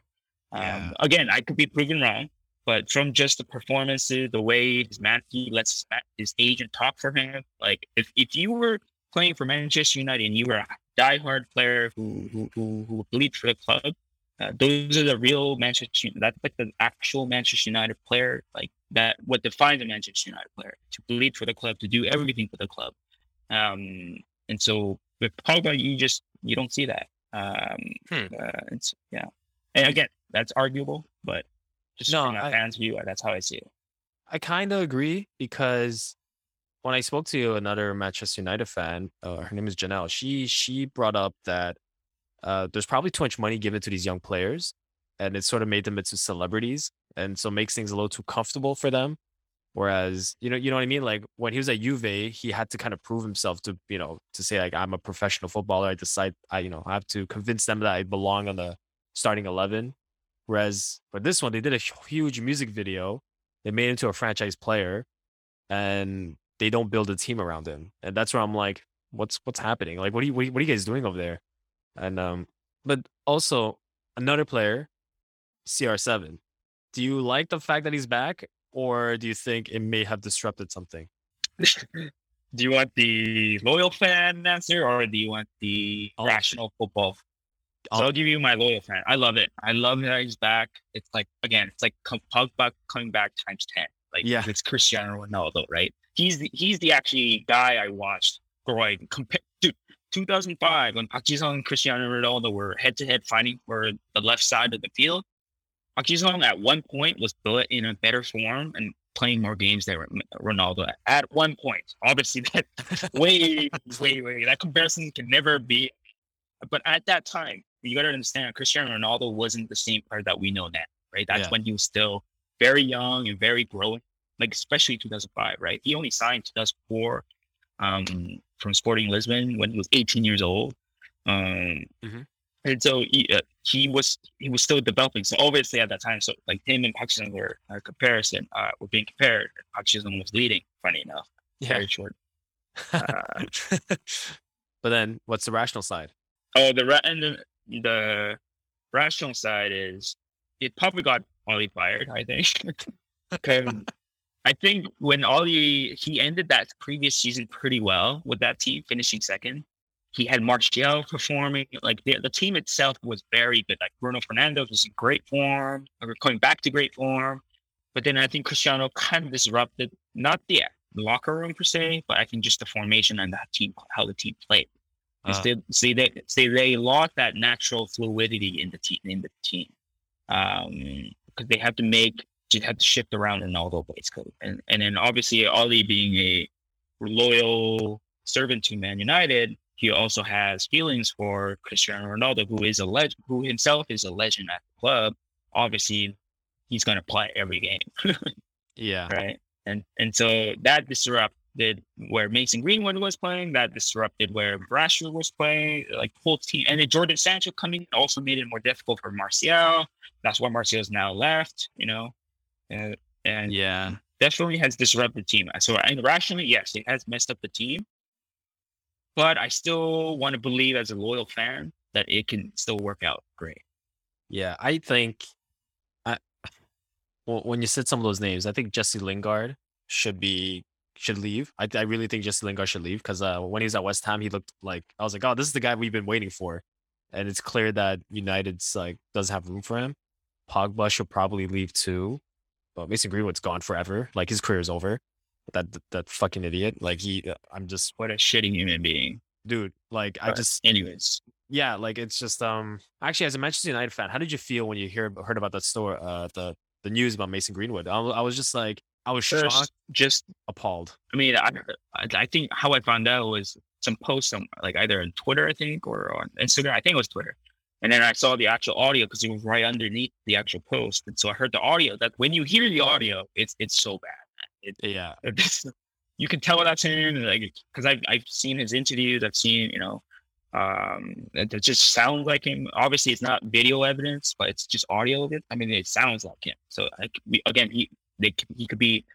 Um, Again, I could be proven wrong, but from just the performances, the way his man he lets his his agent talk for him, like if, if you were playing for Manchester United and you were a diehard player who who who, who bleed for the club, uh, those are the real Manchester. That's like the actual Manchester United player, like that. What defines a Manchester United player to bleed for the club, to do everything for the club. Um, and so with Pogba, you just you don't see that. Um, Hmm. uh, yeah, and again, that's arguable, but just No, from a I- fan's view, that's how I see it. I kind of agree because when I spoke to another Manchester United fan, uh, her name is Janelle. She she brought up that uh, there's probably too much money given to these young players, and it sort of made them into celebrities, and so makes things a little too comfortable for them. Whereas you know you know what I mean. Like when he was at Juve, he had to kind of prove himself to you know to say like I'm a professional footballer. I decide I you know I have to convince them that I belong on the starting eleven. Whereas for this one, they did a huge music video they made him to a franchise player and they don't build a team around him and that's where i'm like what's what's happening like what are what are you, what are you guys doing over there and um but also another player cr7 do you like the fact that he's back or do you think it may have disrupted something do you want the loyal fan answer or do you want the I'll- rational football? So I'll- I'll give you my loyal fan. I love it. I love that he's back. It's like again, it's like Pogba coming back times ten. Like Yeah. it's Cristiano Ronaldo, right? He's the he's the actually guy I watched growing. 2005 when Park Ji-sung and Cristiano Ronaldo were head to head fighting for the left side of the field. Park Ji-sung at one point was built in a better form and playing more games than Ronaldo at one point. Obviously, that way, way, way. That comparison can never be. But at that time, you got to understand, Cristiano Ronaldo wasn't the same player that we know now, right? That's Yeah. when he was still very young and very growing, like especially 2005, right? He only signed 2004. um, from Sporting Lisbon when he was 18 years old. Um, Mhm. and so he uh, he was he was still developing. So obviously at that time, so like him and Park Ji-sung were uh, comparison uh, were being compared. Park Ji-sung was leading. Funny enough, Yeah. very short. Uh, but then what's the rational side? Oh, the ra- and the, the rational side is it probably got Ole fired. I think. I think when Ole he ended that previous season pretty well with that team finishing second. He had Martial performing like the, the team itself was very good. Like Bruno Fernandes was in great form, or coming back to great form. But then I think Cristiano kind of disrupted not the locker room per se, but I think just the formation and the team how the team played. Uh, see they see they lost that natural fluidity in the team in the team, um, because they have to make have to shift around in all the ways. And and then obviously Ole being a loyal servant to Man United, he also has feelings for Cristiano Ronaldo, who is a legend, who himself is a legend at the club. Obviously, he's going to play every game yeah. right? And and so that disrupted where Mason Greenwood was playing. That disrupted where Rashford was playing. Like whole team, and then Jordan Sancho coming also made it more difficult for Martial. That's why Martial's now left. You know, and and Yeah. definitely has disrupted the team. So rationally, yes, it has messed up the team. But I still want to believe as a loyal fan that it can still work out great. Yeah. I think I well, when you said some of those names, I think Jesse Lingard should be should leave. I, I really think Jesse Lingard should leave because uh, when he was at West Ham, he looked like I was like, oh, this is the guy we've been waiting for, and it's clear that United's like doesn't have room for him. Pogba should probably leave too, but Mason Greenwood's gone forever. Like his career is over. That that, that fucking idiot. Like he, uh, I'm just What a shitty human being. dude. Like I But just anyways. yeah, like it's just um actually as a Manchester United fan, how did you feel when you hear heard about that story uh the the news about Mason Greenwood? I, was- I was just like I was shocked, First, just appalled. I mean, I, I I think how I found out was some post on like either on Twitter, I think, or on Instagram. I think it was Twitter. And then I saw the actual audio because it was right underneath the actual post. And so I heard the audio. That when you hear the audio, it's it's so bad. Yeah, It's, you can tell that's him, like because I've I've seen his interviews. I've seen you know, um, it, it just sounds like him. Obviously, it's not video evidence, but it's just audio of it. I mean, it sounds like him. So like again, he they he could be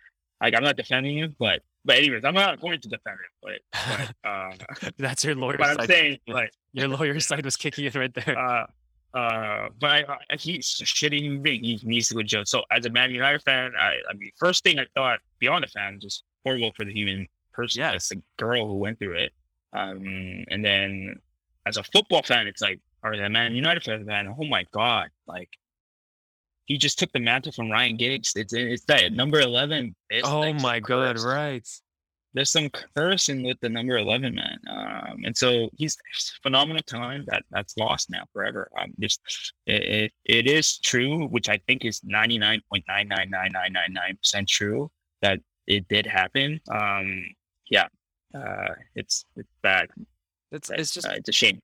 like I'm not defending him, but but anyways, I'm not going to defend him. But but uh, that's your lawyer but I'm saying like Your lawyer side was kicking it right there. uh, uh, but I, I, he's a shitty human being. He needs to go to jail. So as a Man United fan, I, I mean, first thing I thought beyond a fan, just horrible for the human person, Yes. the girl who went through it. Um, and then as a football fan, it's like, or the Man United fan, oh my god, like he just took the mantle from Ryan Giggs. It's it's that number eleven. It's oh like my god, right. there's some cursing with the number 11 man um and so he's phenomenal talent that that's lost now forever um just it, it, it is true which i think is ninety nine point nine nine nine nine nine nine percent true that it did happen um yeah uh it's it's bad It's it's just uh, it's a shame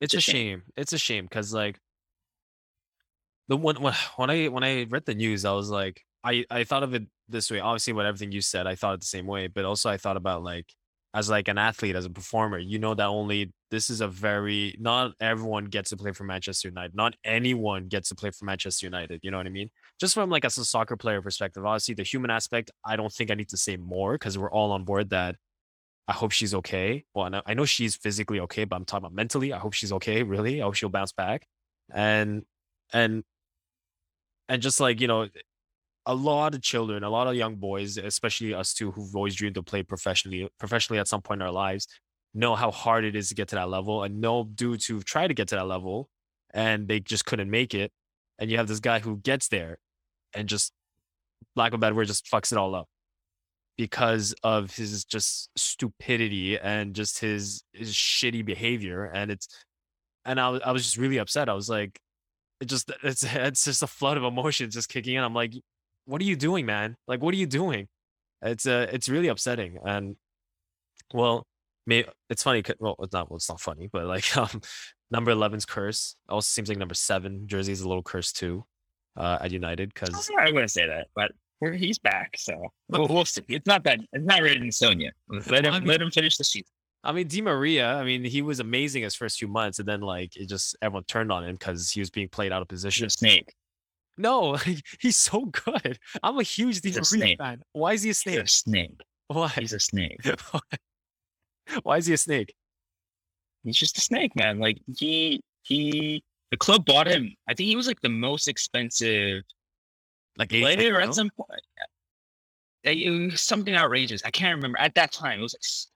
it's a a shame. shame. It's a shame because like the when when I when I read the news, I was like, I I thought of it this way. Obviously, with everything you said, I thought it the same way. But also, I thought about like as like an athlete, as a performer, you know that only this is a very not everyone gets to play for Manchester United. Not anyone gets to play for Manchester United. You know what I mean? Just from like as a soccer player perspective, obviously the human aspect, I don't think I need to say more because we're all on board that I hope she's okay. Well, I know she's physically okay, but I'm talking about mentally. I hope she's okay. Really, I hope she'll bounce back. And and and just like you know, a lot of children, a lot of young boys, especially us two, who've always dreamed to play professionally, professionally at some point in our lives, know how hard it is to get to that level, and know dudes who've tried to get to that level, and they just couldn't make it. And you have this guy who gets there, and just lack of bad word, just fucks it all up because of his just stupidity and just his his shitty behavior and it's and I, I was just really upset i was like it just it's it's just a flood of emotions just kicking in i'm like what are you doing man like what are you doing it's uh it's really upsetting and well may it's funny. well it's not well it's not funny but like um number 11's curse also seems like number seven jersey is a little cursed too uh at united because i wouldn't say that but he's back. So we'll, we'll see. It's not that it's not written in stone yet. Let him I mean- let him finish the season. I mean, Di Maria. I mean, he was amazing his first few months, and then like it just everyone turned on him because he was being played out of He's position. a snake. No, he's so good. I'm a huge Di He's Maria fan. Why is he a He's snake? a snake. Why? He's a snake. Why is he a snake? He's just a snake, man. Like he he the club bought him. I think he was like the most expensive Like player at some point. Uh, It was something outrageous. I can't remember at that time. It was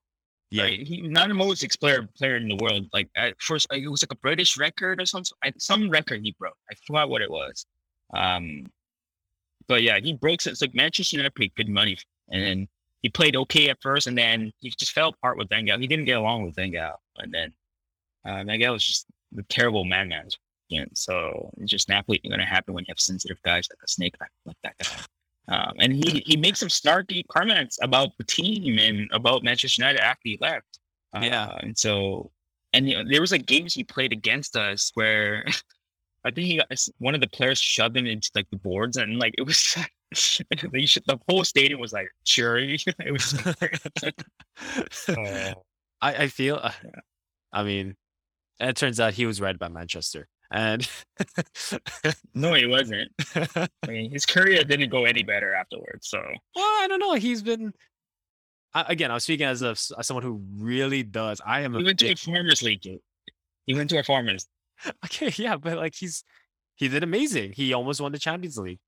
Yeah, Right. He not the most ex- player in the world. Like at first, like, it was like a British record or something. Some record he broke. I forgot what it was. Um, but yeah, he broke. it. It's like Manchester United paid good money, and then he played okay at first, and then he just fell apart with Wenger. He didn't get along with Wenger, and then uh, was just a terrible man. So it's just naturally going to happen when you have sensitive guys like a snake like that guy. Um, and he he makes some snarky comments about the team and about Manchester United after he left. Uh, Yeah. and so and you know, there was like games he played against us where I think he got one of the players shoved him into like the boards and like it was the whole stadium was like cheering. it was uh, I, I feel. Uh, I mean, and it turns out he was right about Manchester, and no, he wasn't. I mean, his career didn't go any better afterwards. So well, I don't know. He's been. I, again, I'm speaking as a as someone who really does. I am a he went to a farmers league. He went to a farmers. okay, yeah, but like he's he did amazing. He almost won the Champions League.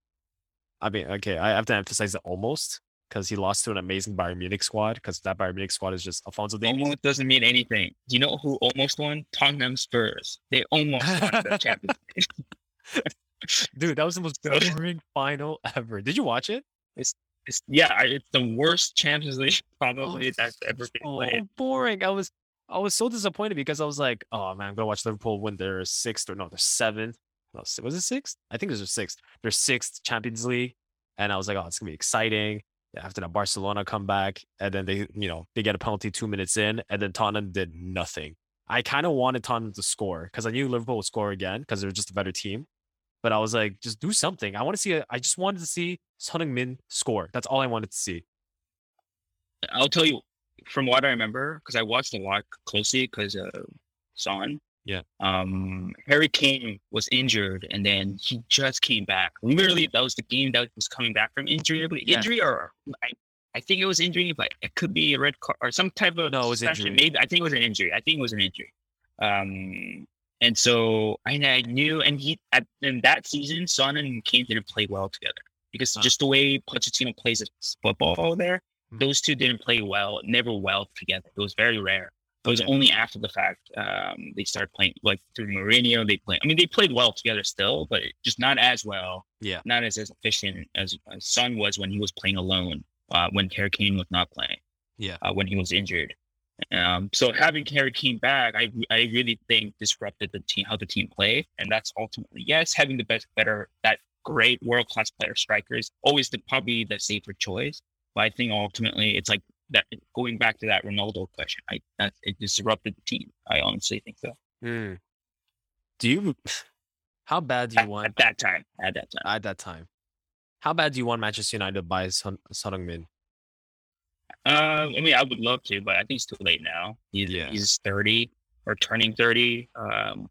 I mean, okay, I have to emphasize the almost because he lost to an amazing Bayern Munich squad because that Bayern Munich squad is just Alphonso Davies. Almost doesn't mean anything. Do you know who almost won? Tottenham Spurs. They almost won the Champions Dude, that was the most So- boring final ever. Did you watch it? It's, yeah, it's the worst Champions League oh, probably Oh, that's ever been Oh, played. boring. I was I was so disappointed because I was like, oh man, I'm gonna watch Liverpool win their sixth or no, their seventh. No, was it sixth? I think it was their sixth. Their sixth Champions League. And I was like, oh, it's gonna be exciting. After that Barcelona come back, and then they, you know, they get a penalty two minutes in, and then Tottenham did nothing. I kind of wanted Tottenham to score because I knew Liverpool would score again because they're just a better team. But I was like, just do something. I want to see. A, I just wanted to see Son Heung-min score. That's all I wanted to see. I'll tell you from what I remember because I watched a lot closely because uh, Son. Yeah. Um, Harry Kane was injured and then he just came back. Literally, that was the game that was coming back from injury. Yeah. Injury or I, I think it was injury, but it could be a red card or some type of No, it was suspension. injury. Maybe I think it was an injury. I think it was an injury. Um, and so and I knew, and he at in that season, Son and Kane didn't play well together because Huh. just the way Pochettino plays his football there, Hmm. those two didn't play well, never well together. It was very rare. It was Okay. only after the fact um, they started playing like through Mourinho. They played. I mean, they played well together still, but just not as well. Yeah. not as, as efficient as as Son was when he was playing alone. Uh, when Harry Kane was not playing. Yeah. Uh, when he was injured. Um, so having Harry Kane back, I I really think disrupted the team how the team played, and that's ultimately yes, having the best, better, that great world class player strikers always the probably the safer choice. But I think ultimately it's like that going back to that Ronaldo question. I that it disrupted the team. I honestly think so. Hmm. Do you? How bad do you At, want at that time, at that time, at that time? How bad do you want Manchester United to buy Son, Heung-min? uh, I mean, I would love to, but I think it's too late now. He's Yeah. he's thirty or turning thirty, um,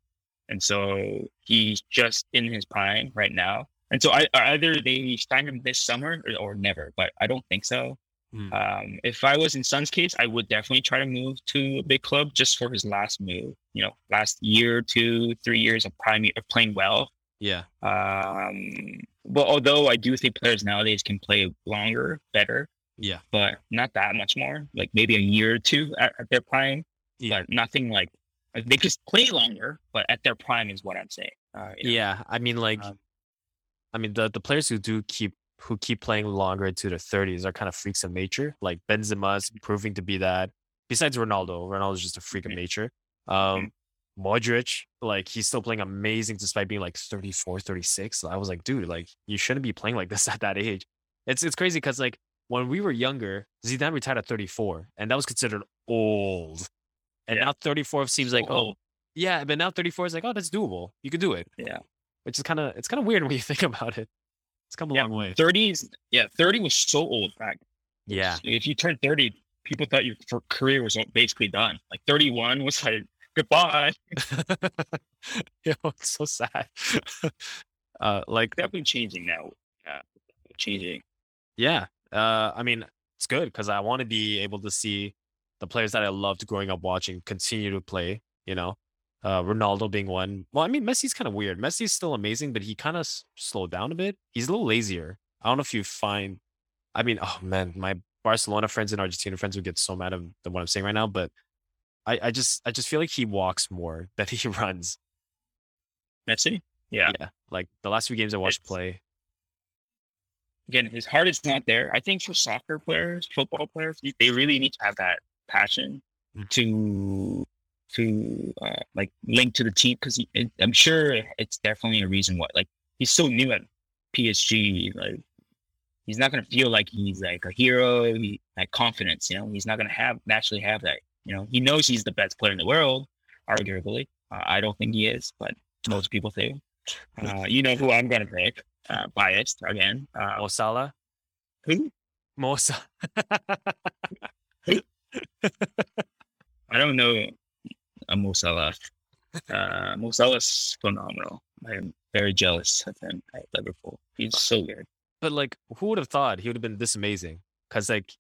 and so he's just in his prime right now. And so I either they sign him this summer or, or never, but I don't think so. Hmm. Um, if I was in Son's case, I would definitely try to move to a big club just for his last move. You know, last year, two, three years of prime of playing well. Yeah. Um, but although I do think players nowadays can play longer, better, Yeah. but not that much more. Like maybe a year or two at, at their prime, Yeah. but nothing like like, they could play longer, but at their prime is what I'm saying. Uh, you know, Yeah. I mean, like, Um, I mean, the the players who do keep who keep playing longer into their thirties are kind of freaks of nature. Like Benzema's proving to be that. Besides Ronaldo, Ronaldo's just a freak of Mhm. nature. Um, Modric, like he's still playing amazing despite being like 34, 36. So I was like, dude, like you shouldn't be playing like this at that age. It's it's crazy because like when we were younger, Zidane retired at 34, and that was considered old. And Yeah. now 34 seems like, oh, yeah, but now 34 is like, oh, that's doable. You can do it. Yeah. Which is kind of it's kind of weird when you think about it. It's come a Yeah, long way. 30s, yeah, 30 was so old back. Yeah. If you turned 30, people thought your f- career was basically done. Like 31 was like goodbye. Yo, it's so sad. uh, like Definitely changing now. Yeah, changing. Yeah. Uh, I mean, it's good because I want to be able to see the players that I loved growing up watching continue to play, you know, uh, Ronaldo being one. Well, I mean, Messi's kind of weird. Messi's still amazing, but he kind of s- slowed down a bit. He's a little lazier. I don't know if you find, I mean, oh man, my Barcelona friends and Argentina friends would get so mad of the, what I'm saying right now, but I, I just, I just feel like he walks more than he runs. Messi. Yeah. Yeah. Like the last few games I watched It's- play. Again, his heart is not there. I think for soccer players, football players, they really need to have that passion Mm. to to uh, like link to the team because I'm sure it's definitely a reason why. Like he's so new at PSG, like he's not gonna feel like he's like a hero, he, like confidence. You know, he's not gonna have naturally have that. You know, he knows he's the best player in the world, arguably. Uh, I don't think he is, but most people do. Uh, you know who I'm gonna pick. Uh, biased again. Uh, Mo Salah? who? Mo Salah. I don't know a Mo Salah. Uh, Mo Salah's phenomenal. I'm very jealous of him at Liverpool. He's so good. but like who would have thought he would have been this amazing because like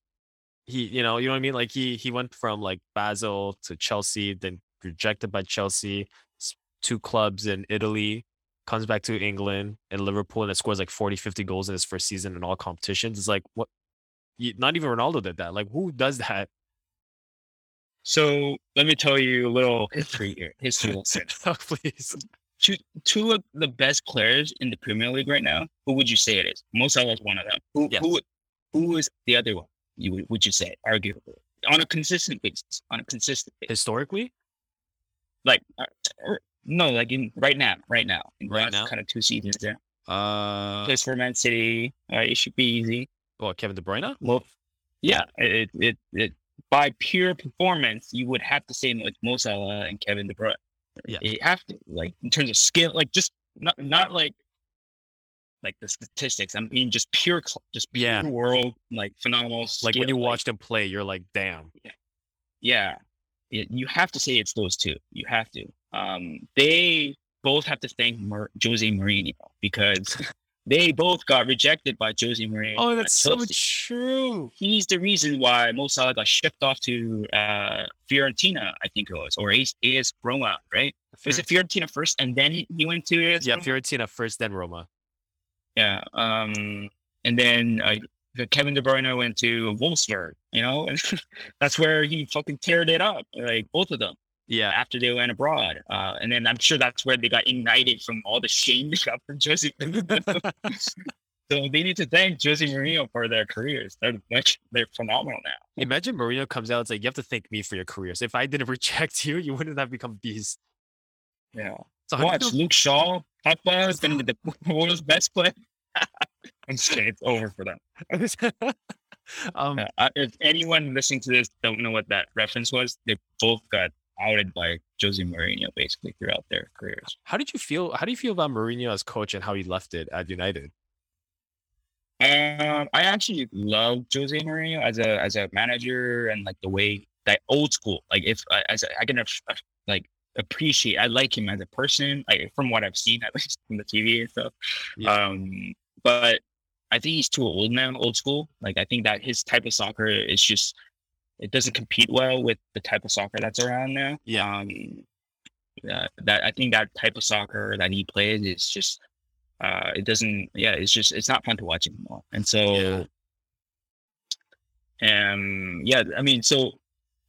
he you know you know what i mean like he he went from like basel to chelsea then rejected by chelsea two clubs in italy comes back to england and liverpool and it scores like 40 50 goals in his first season in all competitions it's like what not even ronaldo did that like who does that So let me tell you a little history here. History lesson. oh, please Two, two of the best players in the Premier League right now. Who would you say it is? Mo Salah is one of them. Who Yes. who who is the other one? You would- would you say arguably on a consistent basis? On a consistent basis, historically like uh, no, like in right now, right now, in Right last now? kind of two seasons. There uh plays for Man City. Uh, it should be easy. well kevin de bruyne Well, yeah, it, it it by pure performance, you would have to say like Mo Salah and Kevin De Bruyne. Yeah. you have to like in terms of skill, like just not not like like the statistics. I mean, just pure, just pure Yeah. world, like phenomenal. like when you watch them play you're like damn yeah, it, you have to say it's those two. You have to. Um, they both have to thank Mar- Jose Mourinho because they both got rejected by Jose Mourinho. oh that's so true he's the reason why Mo Salah got shipped off to uh, Fiorentina, I think it was, or AS, AS Roma, right? Was it Fiorentina first, and then he, he went to AS yeah Roma? fiorentina first then roma yeah. Um, and then uh, Kevin De Bruyne went to Wolfsburg, you know, and that's where he fucking teared it up, like both of them yeah after they went abroad. Uh, and then I'm sure that's where they got ignited from all the shame they got from Jose. so they need to thank Jose Mourinho for their careers. They're much, they're phenomenal now. Imagine Mourinho comes out. It's like you have to thank me for your careers. If I didn't reject you, you wouldn't have become these. Yeah. So do Watch Luke Shaw, Pogba has been the world's best player. I'm just kidding. It's over for them. um, Uh, if anyone listening to this don't know what that reference was, they both got outed by Jose Mourinho basically throughout their careers. how did you feel? How do you feel about Mourinho as coach and how he left it at United? Um, I actually love Jose Mourinho as a as a manager and like the way that old school. Like if I as a, I can like appreciate. I like him as a person. Like from what I've seen at least from the TV and stuff. Yeah. Um, but I think he's too old now, old school. Like I think that his type of soccer is just it doesn't compete well with the type of soccer that's around now. Yeah. Um, uh, that I think that type of soccer that he plays is just uh it doesn't yeah it's just it's not fun to watch anymore and so um yeah i mean so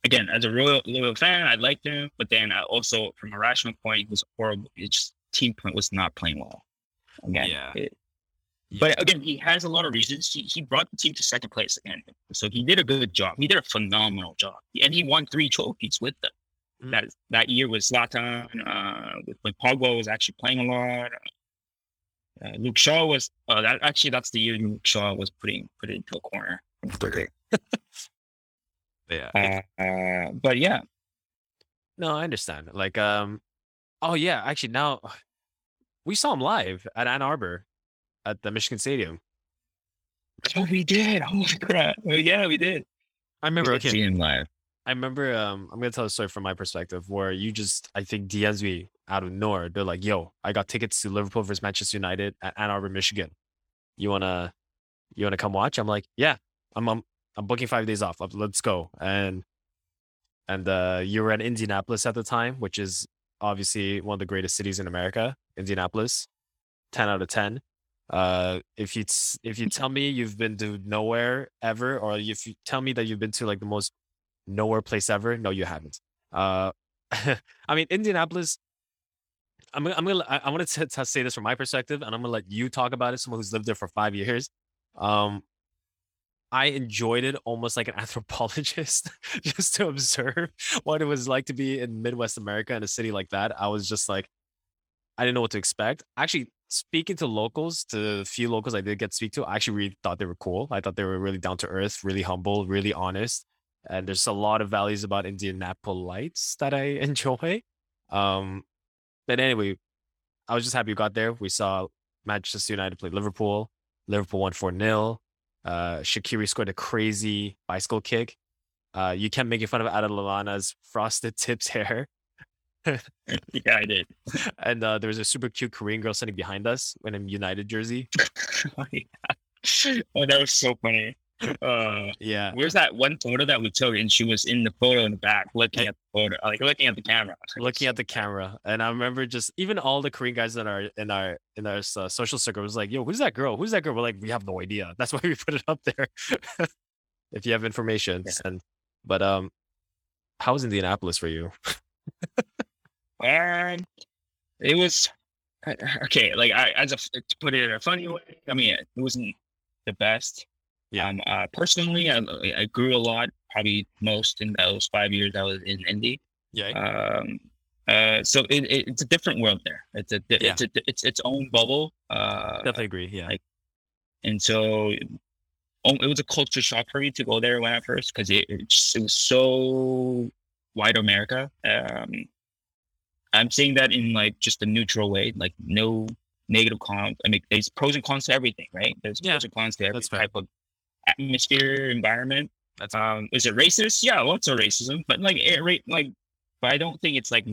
again as a real loyal fan i liked him but then I also from a rational point it was horrible it just team point was not playing well again Yeah. it- Yeah. but again he has a lot of reasons he, he brought the team to second place again so he did a good job he did a phenomenal job and he won three trophies with them Mm. that that year was Zlatan, uh, with when Pogba was actually playing a lot. Uh, Luke Shaw was uh, that actually that's the year Luke Shaw was putting put into a corner. yeah. Uh, uh, but yeah, No, I understand. Like, um, oh yeah, actually now we saw him live at Ann Arbor at the Michigan Stadium. Oh, we did. Oh my crap. Oh, yeah, we did. I remember. Okay, see him live. I remember. Um, I'm gonna tell a story from my perspective where you just, I think, DMs me out of nowhere. They're like, "Yo, I got tickets to Liverpool versus Manchester United at Ann Arbor, Michigan. You wanna, you wanna come watch?" I'm like, "Yeah, I'm, I'm, I'm booking five days off. Let's go." And, and uh, you were at Indianapolis at the time, which is obviously one of the greatest cities in America. Indianapolis, ten out of ten. Uh, if you t- if you tell me you've been to nowhere ever, or if you tell me that you've been to like the most nowhere place ever, no, you haven't. Uh, I mean Indianapolis. I'm gonna- I'm gonna I, I want to to say this from my perspective, and I'm gonna let you talk about it. Someone who's lived there for five years. Um, I enjoyed it almost like an anthropologist, just to observe what it was like to be in Midwest America in a city like that. I was just like, I didn't know what to expect. Actually, speaking to locals, to the few locals I did get to speak to, I actually really thought they were cool. I thought they were really down to earth, really humble, really honest. And there's a lot of values about Indianapolites that I enjoy. Um, but anyway, I was just happy we got there. We saw Manchester United play Liverpool. Liverpool won 4 0. Uh, Shaqiri scored a crazy bicycle kick. Uh, you kept making fun of Adelana's frosted tips hair. Yeah, I did. And uh, there was a super cute Korean girl sitting behind us in a United jersey. oh, yeah. oh, that was so funny. Uh, Yeah. where's that one photo that we took, and she was in the photo in the back, looking at the photo, like looking at the camera, looking at the camera and i remember just even all the korean guys in our in our in our uh, social circle was like yo who's that girl who's that girl we're like we have no idea that's why we put it up there if you have information Yeah. send but um how was indianapolis for you And it was okay. Like I, as a to put it in a funny way, I mean, it wasn't the best. Yeah. Um. Uh, personally, I, I grew a lot. Probably most in those five years I was in Indy. yeah Um. Uh. So it, it, it's a different world there. It's a Yeah. it's a, it's its own bubble. Uh. definitely agree yeah like- And so. oh, It was a culture shock for me to go there when I first because it, it, just, it was so wide America. Um, I'm saying that in like just a neutral way, like no negative con. I mean, there's pros and cons to everything, right? There's Yeah, pros and cons to every type of atmosphere, environment. that's Um, is it racist? Yeah, lots of racism, but like, it, right, like, but I don't think it's like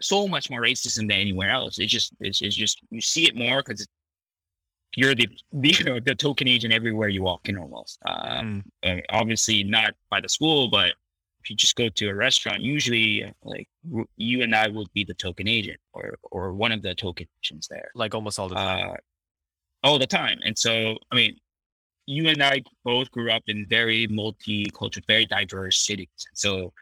so much more racism than anywhere else. It's just, it's, it's just you see it more because you're the, the you know the token agent everywhere you walk in almost. Uh, Mm, obviously not by the school, but if you just go to a restaurant, usually like you and I would be the token agent or or one of the token agents there like almost all the time uh, all the time. And so, I mean, you and I both grew up in very multicultural, very diverse cities. So,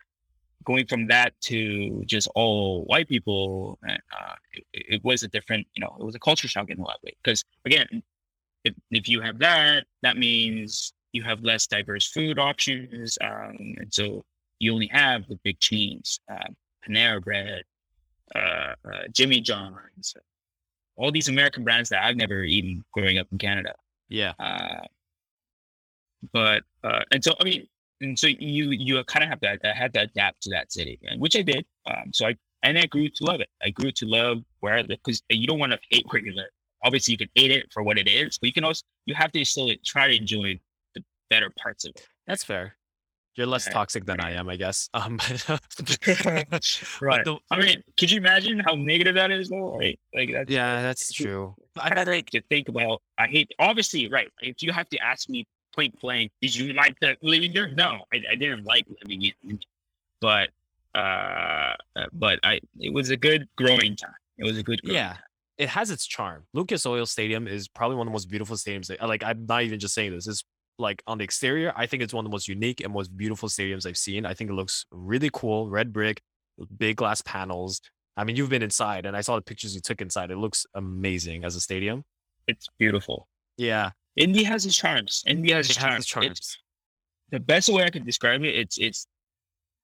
going from that to just all white people, uh, it, it was a different, you know, it was a culture shock in a lot of ways. Because again, if, if you have that, that means you have less diverse food options. Um, and so you only have the big chains, uh, Panera Bread, uh, uh, Jimmy John's, all these American brands that I've never eaten growing up in Canada. yeah Uh, but uh, and so I mean, and so you you kind of have to I had to adapt to that city, which I did. Um, so I and I grew to love it. I grew to love where I live because you don't want to hate where you live. Obviously, you can hate it for what it is, but you can also you have to still try to enjoy the better parts of it. that's fair you're less toxic than i am i guess um Right. the- I mean, could you imagine how negative that is, though? Right? Like that's yeah that's true I had like to think about. I hate obviously right. If you have to ask me point blank, did you like the living there? No, I, I didn't like living in, but uh, uh, but I it was a good growing time. It was a good growing Yeah. it has its charm. Lucas Oil Stadium is probably one of the most beautiful stadiums. that- Like I'm not even just saying this. It's like on the exterior, I think it's one of the most unique and most beautiful stadiums I've seen. I think it looks really cool. Red brick, big glass panels. I mean, you've been inside, and I saw the pictures you took inside. It looks amazing as a stadium. It's beautiful. Yeah, India has its charms. India has its has charms. its charms. It's, the best way I could describe it, it's it's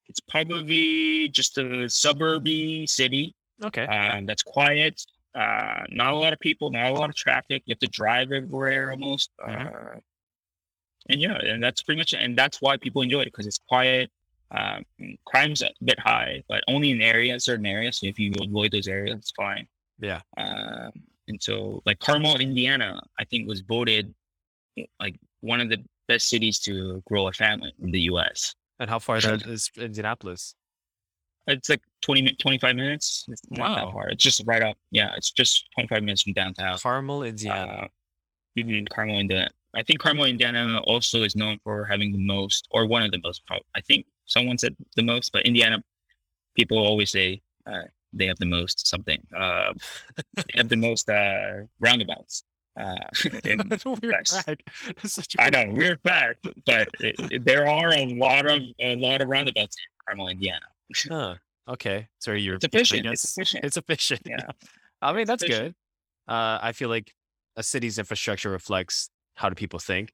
it's probably just a suburby city okay. um, that's quiet. Uh, not a lot of people, not a lot of traffic. You have to drive everywhere almost. Mhm. Uh, and yeah, and that's pretty much it. And that's why people enjoy it because it's quiet. Um, crime's a bit high, but only in areas, certain areas. So if you avoid those areas, it's fine. Yeah. Um, and so like Carmel, Indiana, I think was voted like one of the best cities to grow a family in the U.S. And how far that is Indianapolis? It's like 20, 25 minutes. It's not that Wow. far. It's just right up. Yeah, it's just 25 minutes from downtown. Carmel, Indiana. Uh, Carmel, Indiana. I think Carmel, Indiana also is known for having the most, or one of the most. I think someone said the most, but Indiana people always say uh, they have the most something. Uh, they have the most uh, roundabouts. Uh, in, That's a weird fact. That's such a I know, weird fact, but it, it- there are a lot of a lot of roundabouts in Carmel, Indiana. Huh. Okay. So you're It's efficient. It's efficient. It's efficient. Yeah. I mean, that's efficient. good. Uh, I feel like a city's infrastructure reflects how do people think,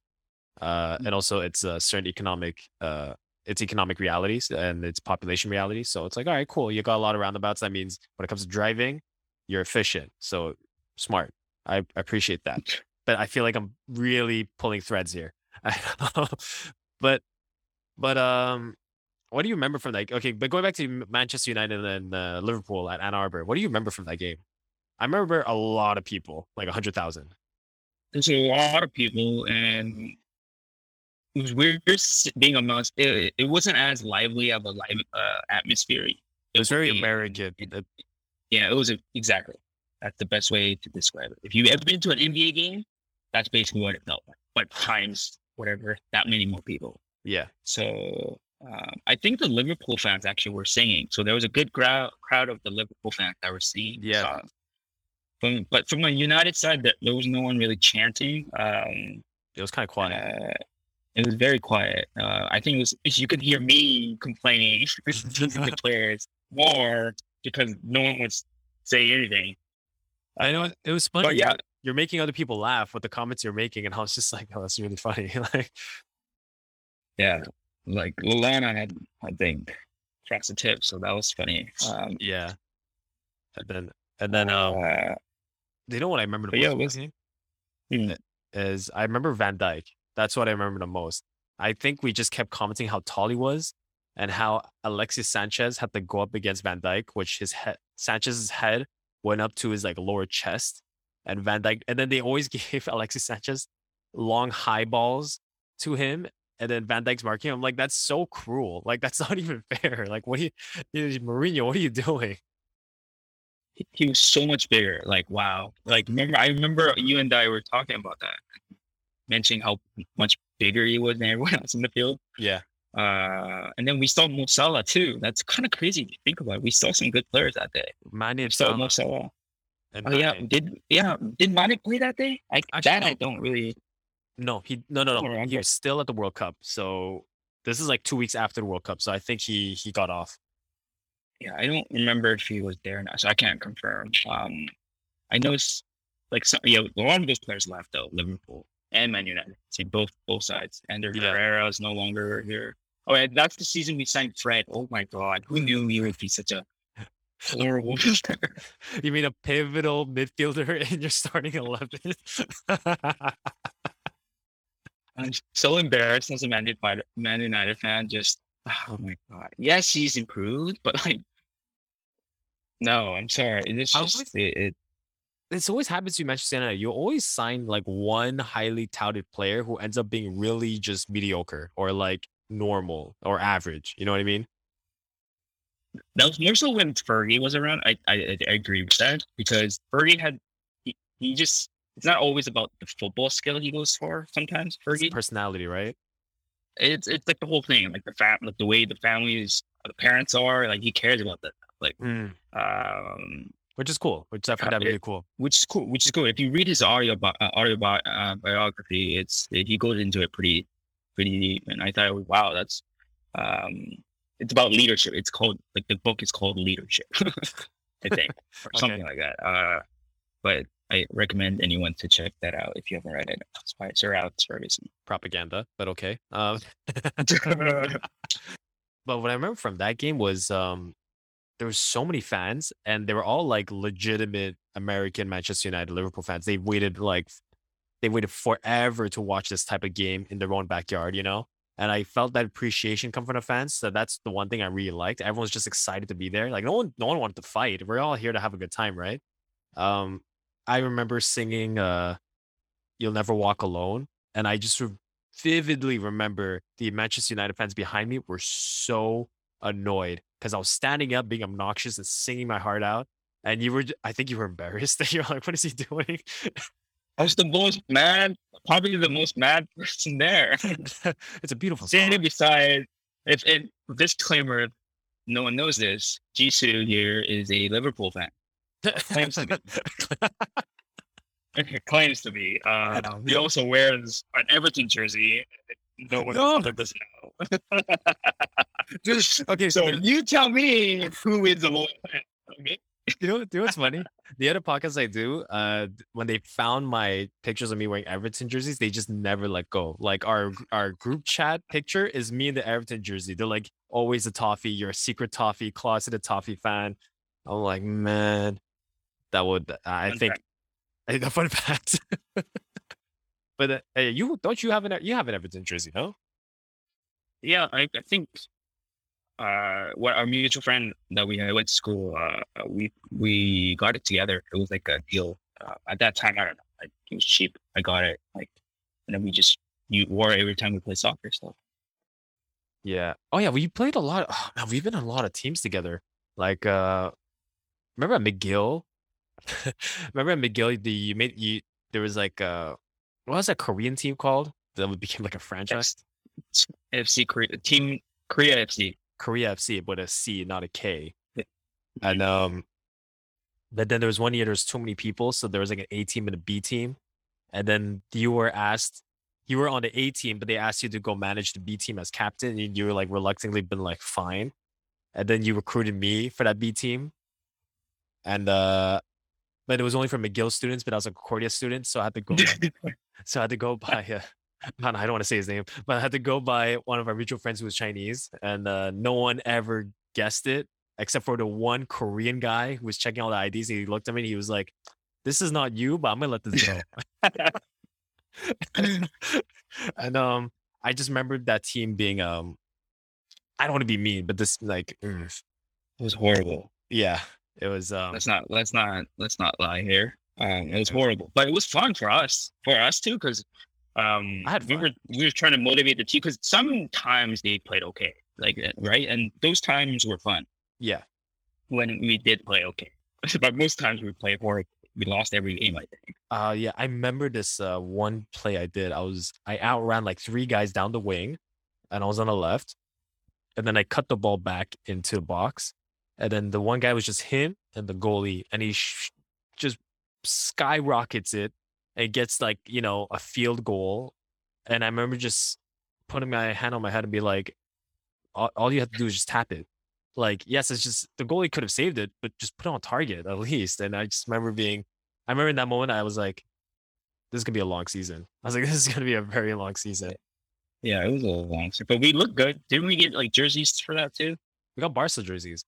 uh, and also its uh, certain economic, uh, its economic realities and its population realities. So it's like, all right, cool. You got a lot of roundabouts. That means when it comes to driving, you're efficient. So smart. I I appreciate that. But I feel like I'm really pulling threads here. but but um what do you remember from that? Okay, but going back to Manchester United and uh, Liverpool at Ann Arbor, what do you remember from that game? I remember a lot of people, like a hundred thousand. There's a lot of people, and it was weird being amongst. It, it wasn't as lively of a live uh, atmosphere. It was very. American. It- It- Yeah, it was a, exactly. That's the best way to describe it. If you've ever been to an NBA game, that's basically what it felt like. But times whatever, that many more people. yeah, So um, I think the Liverpool fans actually were singing. So there was a good crowd crowd of the Liverpool fans that were singing. Yeah. songs. But from a United side, there, there was no one really chanting. Um, it was kind of quiet. uh, it was very quiet. Uh, I think it was you could hear me complaining to the players more because no one was saying anything. I know it was funny. But yeah, you're making other people laugh with the comments you're making, and I was just like, oh, that's really funny. like, yeah, like Lallana had I think tracks a tip, so that was funny. Um, yeah. And then and then um, uh, you know what I remember the but yeah, most it about was- the game? hmm. is I remember Van Dijk. That's what I remember the most. I think we just kept commenting how tall he was and how Alexis Sanchez had to go up against Van Dijk, which his head Sanchez's head went up to his like lower chest. And Van Dijk and then they always gave Alexis Sanchez long high balls to him. And then Van Dijk's marking. him. I'm like, that's so cruel. Like, that's not even fair. Like, what are you Mourinho, what are you doing? He- was so much bigger. Like wow. Like remember I remember you and I were talking about that. Mentioning how much bigger he was than everyone else in the field. Yeah. Uh and then we saw Mo Salah too. That's kind of crazy to think about. We saw some good players that day. Mane and saw Salah Mo Salah. and Oh yeah, did yeah, did Mane play that day? I Actually, that I don't really No, he no no no. He was still at the World Cup. So this is like two weeks after the World Cup. So I think he he got off. Yeah, I don't remember if he was there or not, so I can't confirm. Um I know it's like some yeah, a lot of those players left though, Liverpool and Man United. See both both sides. And Yeah. Herrera is no longer here. Oh yeah, that's the season we signed Fred. Oh my god. Who knew he would be such a horrible player? You mean a pivotal midfielder in your starting eleven? I'm so embarrassed as a Man United, Man United fan. Just oh my god. Yes, he's improved, but like, no, I'm sorry. It's just always- it, it. this always happens to Manchester United. You always sign like one highly touted player who ends up being really just mediocre or like normal or average. You know what I mean? That was more so when Fergie was around. I I, I agree with that because Fergie had he, he just it's not always about the football skill he goes for. Sometimes It's Fergie, personality, right? it's it's like the whole thing, like the fam, like the way the families, the parents are. Like he cares about that. Like um, Which is cool. Which I find Uh, really cool. which is cool. Which is cool. If you read his audio bi- uh, audio bi- uh, biography, it's he goes into it pretty pretty deep, and I thought, wow, that's um, it's about leadership. It's called like the book is called Leadership, I think, or Okay. something like that. Uh, but I recommend anyone to check that out if you haven't read it. It's by Sir Alex Ferguson. Propaganda, but okay. Um, But what I remember from that game was um there were so many fans and they were all like legitimate American Manchester United Liverpool fans. They waited like they waited forever to watch this type of game in their own backyard, you know? And I felt that appreciation come from the fans. So that's the one thing I really liked. Everyone's just excited to be there. Like no one no one wanted to fight. We're all here to have a good time, right? Um I remember singing uh You'll Never Walk Alone. And I just re- vividly remember the Manchester United fans behind me were so annoyed because I was standing up being obnoxious and singing my heart out. And you were, I think you were embarrassed. That you're like, what is he doing? I was the most mad, probably the most mad person there. it's a beautiful song. Standing beside, if it disclaimer, no one knows this. Jisoo here is a Liverpool fan. claims to be. claims to be. Uh, he also wears an Everton jersey. No one No. other doesn't know. okay, so so you tell me who is the loyal fan. Okay. you know, you know what's funny? The other podcasts I do, uh, when they found my pictures of me wearing Everton jerseys, they just never let go. Like our our group chat picture is me in the Everton jersey. They're like, always a toffee. You're a secret toffee, closeted toffee fan. I'm like, man, that would. I Fun think fact. I think a fun fact. But uh, hey, you don't you have an you have an Everton jersey, no? Yeah, I, I think uh what our mutual friend that we uh, went to school uh uh, we we got it together it was like a deal uh, at that time i don't know like, it was cheap i got it like and then we just you wore it every time we play soccer so Yeah. Oh yeah, we played a lot. Oh, man, we've been in a lot of teams together. Like uh remember at McGill? remember at McGill the you made you there was like uh what was that Korean team called? That would became like a franchise? fc korea team korea fc Korea FC, but a C, not a K. Yeah. And um but then there was one year there was too many people, so there was like an A team and a B team. And then you were asked you were on the A team, but they asked you to go manage the B team as captain, and you were like reluctantly been like fine. And then you recruited me for that B team. And uh but it was only for McGill students, but I was a Concordia student, so I had to go so I had to go by uh, I don't want to say his name, but I had to go by one of our mutual friends who was Chinese, and uh, no one ever guessed it except for the one Korean guy who was checking all the IDs. And He looked at me and he was like, "This is not you, but I'm gonna let this go." and um, I just remembered that team being um, I don't want to be mean, but this like, mm, it was horrible yeah, it was um, let's not let's not let's not lie here. Um it was horrible but it was fun for us for us too because um I had we were we were trying to motivate the team because sometimes they played okay like uh, right? And those times were fun. Yeah, when we did play okay. But most times we played horrible. We lost every game i think. Uh yeah, I remember this uh one play I did. I was I outran like three guys down the wing and I was on the left. And then I cut the ball back into the box. And then the one guy was just him and the goalie and he sh- just skyrockets it and gets like, you know, a field goal. And I remember just putting my hand on my head and be like all, all you have to do is just tap it. Like, yes, it's just the goalie could have saved it, but just put it on target at least. And I just remember being I remember in that moment I was like, this is gonna be a long season. I was like, this is gonna be a very long season. yeah it was a long season but we looked good didn't we get like jerseys for that too We got Barca jerseys.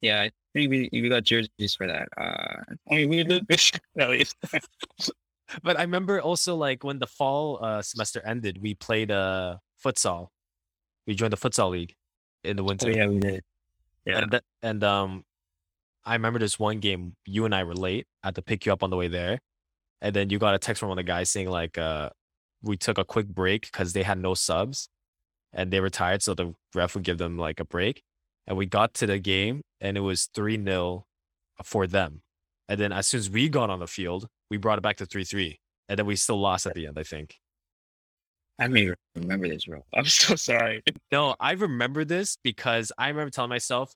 Yeah i think we, we got jerseys for that uh i mean we good at least But I remember also like when the fall uh, semester ended, we played uh futsal. We joined the futsal league in the winter. oh yeah we did yeah And and um I remember this one game you and I were late. I had to pick you up on the way there. And then you got a text from one of the guys saying like uh we took a quick break because they had no subs and they were tired, so the ref would give them like a break. And we got to the game and it was 3 0 for them. And then as soon as we got on the field, we brought it back to 3 3. And then we still lost at the end, I think. i don't even remember this bro i'm so sorry No, I remember this because I remember telling myself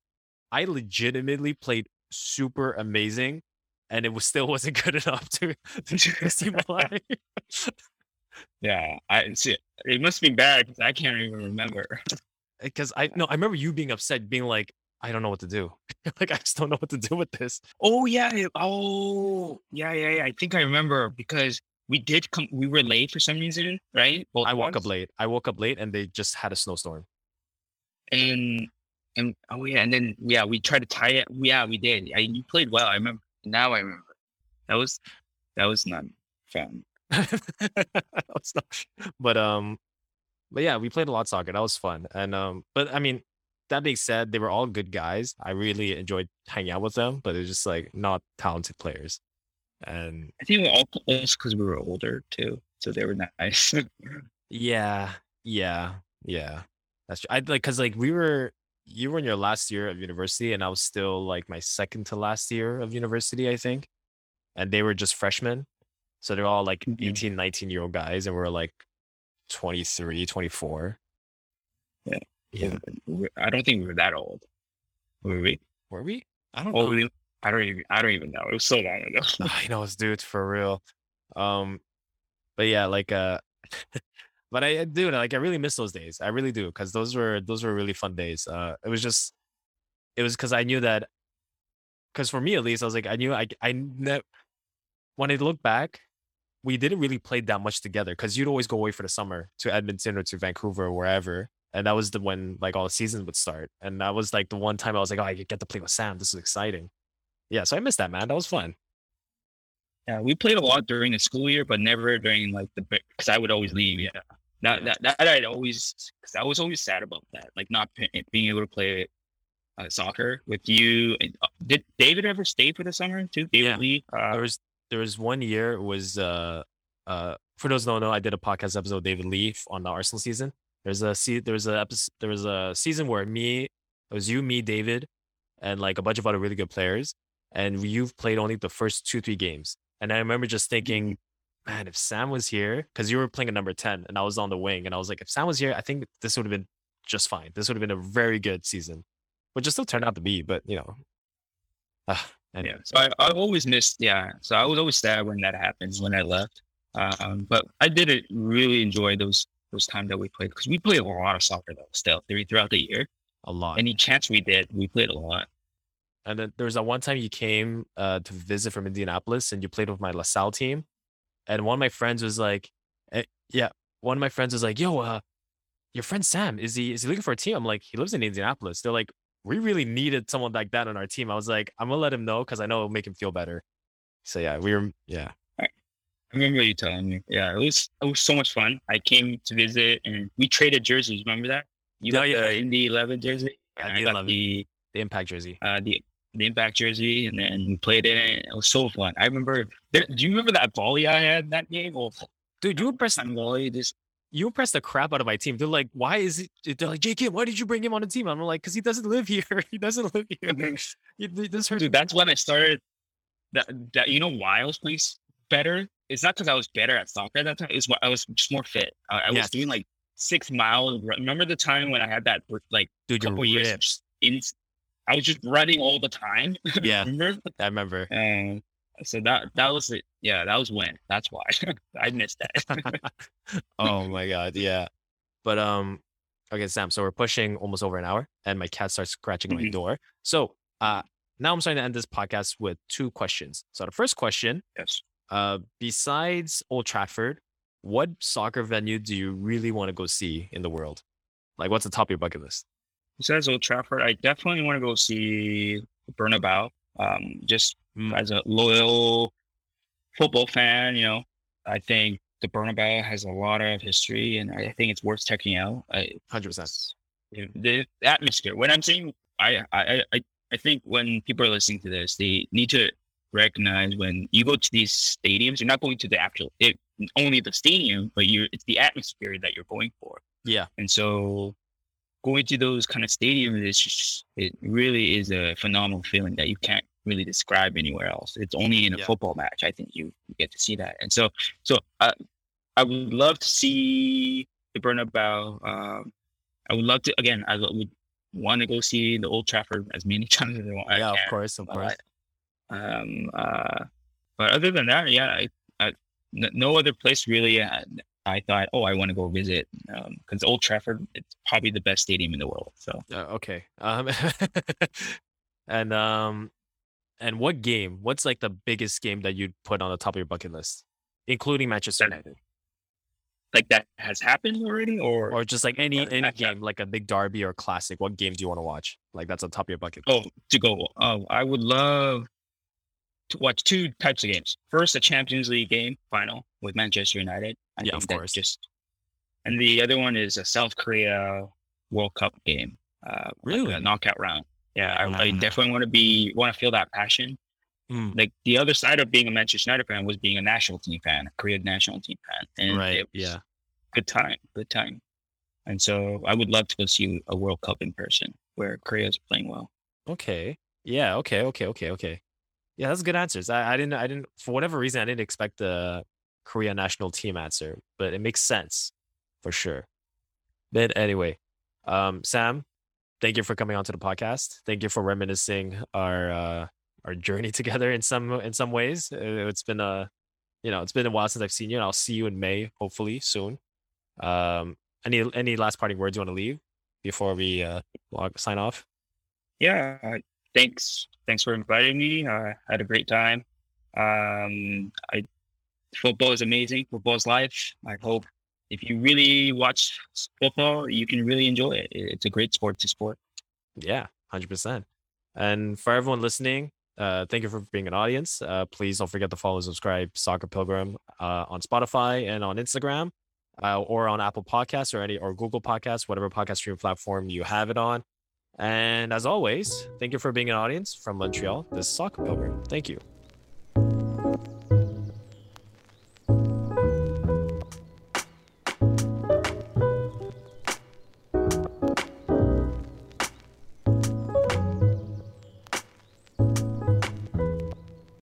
I legitimately played super amazing and it was still wasn't good enough to, to see play. Yeah, I see. It must be bad because I can't even remember. Because I no, I remember you being upset, being like, I don't know what to do. like I just don't know what to do with this. Oh yeah. it- Oh yeah, yeah, yeah. I think I remember because we did come. We were late for some reason, right? Both I woke up late. I woke up late and they just had a snowstorm. and and oh yeah, and then yeah, we tried to tie it. Yeah, we did. I, you played well. I remember. Now I remember. That was that was not fun. It's not- but um but yeah we played a lot of soccer that was fun and um but i mean that being said they were all good guys i really enjoyed hanging out with them but they're just like not talented players And I think we all also because we were older too, so they were nice. yeah, yeah, yeah. That's true. I like because like we were you were in your last year of university and I was still like my second to last year of university, I think. And they were just freshmen. So they're all like Mhm. 18, 19 year old guys and we're like 23, 24. Yeah. Yeah. I don't think we were that old. Were we? Were we? I don't know. I don't even. I don't even know. It was so long ago. I know it's dude for real. Um, but yeah, like uh, but I I do like I really miss those days. I really do because those were those were really fun days. Uh, it was just it was because I knew that because for me at least I was like I knew I I ne- when I look back, we didn't really play that much together because you'd always go away for the summer to Edmonton or to Vancouver or wherever. And that was the when like all the seasons would start. And that was like the one time I was like, oh, I get to play with Sam. This is exciting. Yeah, so I missed that, man. That was fun. Yeah, we played a lot during the school year, but never during like the because I would always leave. Yeah, that that, that I'd always because I was always sad about that, like not p- being able to play uh, soccer with you. Uh, Did David ever stay for the summer too? David Yeah. Lee. Uh, there was there was one year it was uh uh for those who don't know, I did a podcast episode with David Leaf on the Arsenal season. There's a there was a episode there was a season where me it was you, me, David, and like a bunch of other really good players, and you've played only the first two three games. And I remember just thinking, man, if Sam was here, because you were playing a number ten and I was on the wing, and I was like, if Sam was here, I think this would have been just fine. This would have been a very good season, which it still turned out to be. But you know, uh, anyway. Yeah, so I, I always missed. Yeah, so I was always sad when that happened when I left. Um, but I did really enjoy those those times that we played because we played a lot of soccer though. Still, through- throughout the year, a lot. any chance we did, we played a lot. And then there was that one time you came uh, to visit from Indianapolis and you played with my LaSalle team. And one of my friends was like, eh, yeah, one of my friends was like, yo, uh, your friend Sam, is he is he looking for a team? I'm like, he lives in Indianapolis. They're like, we really needed someone like that on our team. I was like, I'm gonna let him know because I know it'll make him feel better. So yeah, we were yeah. I remember you telling me. Yeah, it was it was so much fun. I came to visit and we traded jerseys. Remember that? You Oh, got yeah. the Indy Eleven jersey. Yeah, and the I got 11. the The impact jersey. uh, the the Impact jersey, and then we played in it. It was so fun. I remember. There, do you remember that volley I had that game? Oh, Dude, you impressed time volley. This you impressed the crap out of my team. They're like, why is it? They're like, JK, why did you bring him on the team? I'm like, because he doesn't live here. He doesn't live here. Mm-hmm. You- This hurts. dude. That's when I started. That that you know why I was playing better. It's not because I was better at soccer at that time. It's what I was just more fit. I, I Yes. was doing like six miles. Remember the time when I had that like Dude, couple years in? I was just running all the time. Yeah, Remember? I remember. And so that that was it. Yeah, that was when. That's why I missed that. oh my god, yeah. But um, okay, Sam. So we're pushing almost over an hour, and my cat starts scratching my Mhm. door. So uh, now I'm starting to end this podcast with two questions. So the first question, yes. uh, besides Old Trafford, what soccer venue do you really want to go see in the world? Like, what's the top of your bucket list? Besides Old Trafford, I definitely want to go see Bernabeu. Um, just. Mm. as a loyal football fan, you know, I think the Bernabeu has a lot of history, and I think it's worth checking out. I, Hundred percent. the atmosphere. When I'm saying, I, I, I, I think when people are listening to this, they need to recognize when you go to these stadiums, you're not going to the actual, it, only the stadium, but you're it's the atmosphere that you're going for. Yeah, And so going to those kind of stadiums is just it really is a phenomenal feeling that you can't really describe anywhere else. It's only in a Yeah. football match I think you get to see that. And so so uh, I would love to see the Bernabeu. Um, I would love to again. I would want to go see the Old Trafford as many times as I want. I yeah, of course, of Uh, course. Um, uh, but other than that, yeah, I, I, n- no other place really. uh, I thought, oh, I want to go visit because Old Trafford, it's probably the best stadium in the world. So Uh, okay. Um, and um, and what game? What's like the biggest game that you'd put on the top of your bucket list, including Manchester United, like that has happened already, or, or just like any any game, like a big derby or classic? What game do you want to watch? Like that's on top of your bucket. oh, to go. Oh, I would love to watch two types of games. First, a Champions League game final with Manchester United. I Yeah, of course. Just and the other one is a South Korea World Cup game. Uh, like Really? a knockout round. Yeah, I, I Mm. definitely want to be want to feel that passion Mm. like the other side of being a Manchester United fan was being a national team fan, a Korean national team fan, and right. it was Yeah. good time, good time. And so I would love to go see a World Cup in person where Korea is playing well. Okay. Yeah. Okay. Okay. Okay. Okay. Yeah, that's good answers. I, I didn't. I didn't. For whatever reason, I didn't expect the Korea national team answer, but it makes sense for sure. But anyway, um, Sam, thank you for coming onto the podcast. Thank you for reminiscing our uh, our journey together in some in some ways. Uh, It's been a, you know, it's been a while since I've seen you, and I'll see you in May, hopefully soon. Um, any any last parting words you want to leave before we uh log, sign off? Yeah, uh, thanks, thanks for inviting me. I had a great time. Um, I football is amazing. Football is life. I hope if you really watch football, you can really enjoy it. It- It's a great sport to sport. Yeah, hundred percent. And for everyone listening, uh, thank you for being an audience. Uh, please don't forget to follow and subscribe Soccer Pilgrim uh, on Spotify and on Instagram, uh, or on Apple Podcasts or any or Google Podcasts, whatever podcast stream platform you have it on. And as always, thank you for being an audience from Montreal. This is Soccer Pilgrim. Thank you.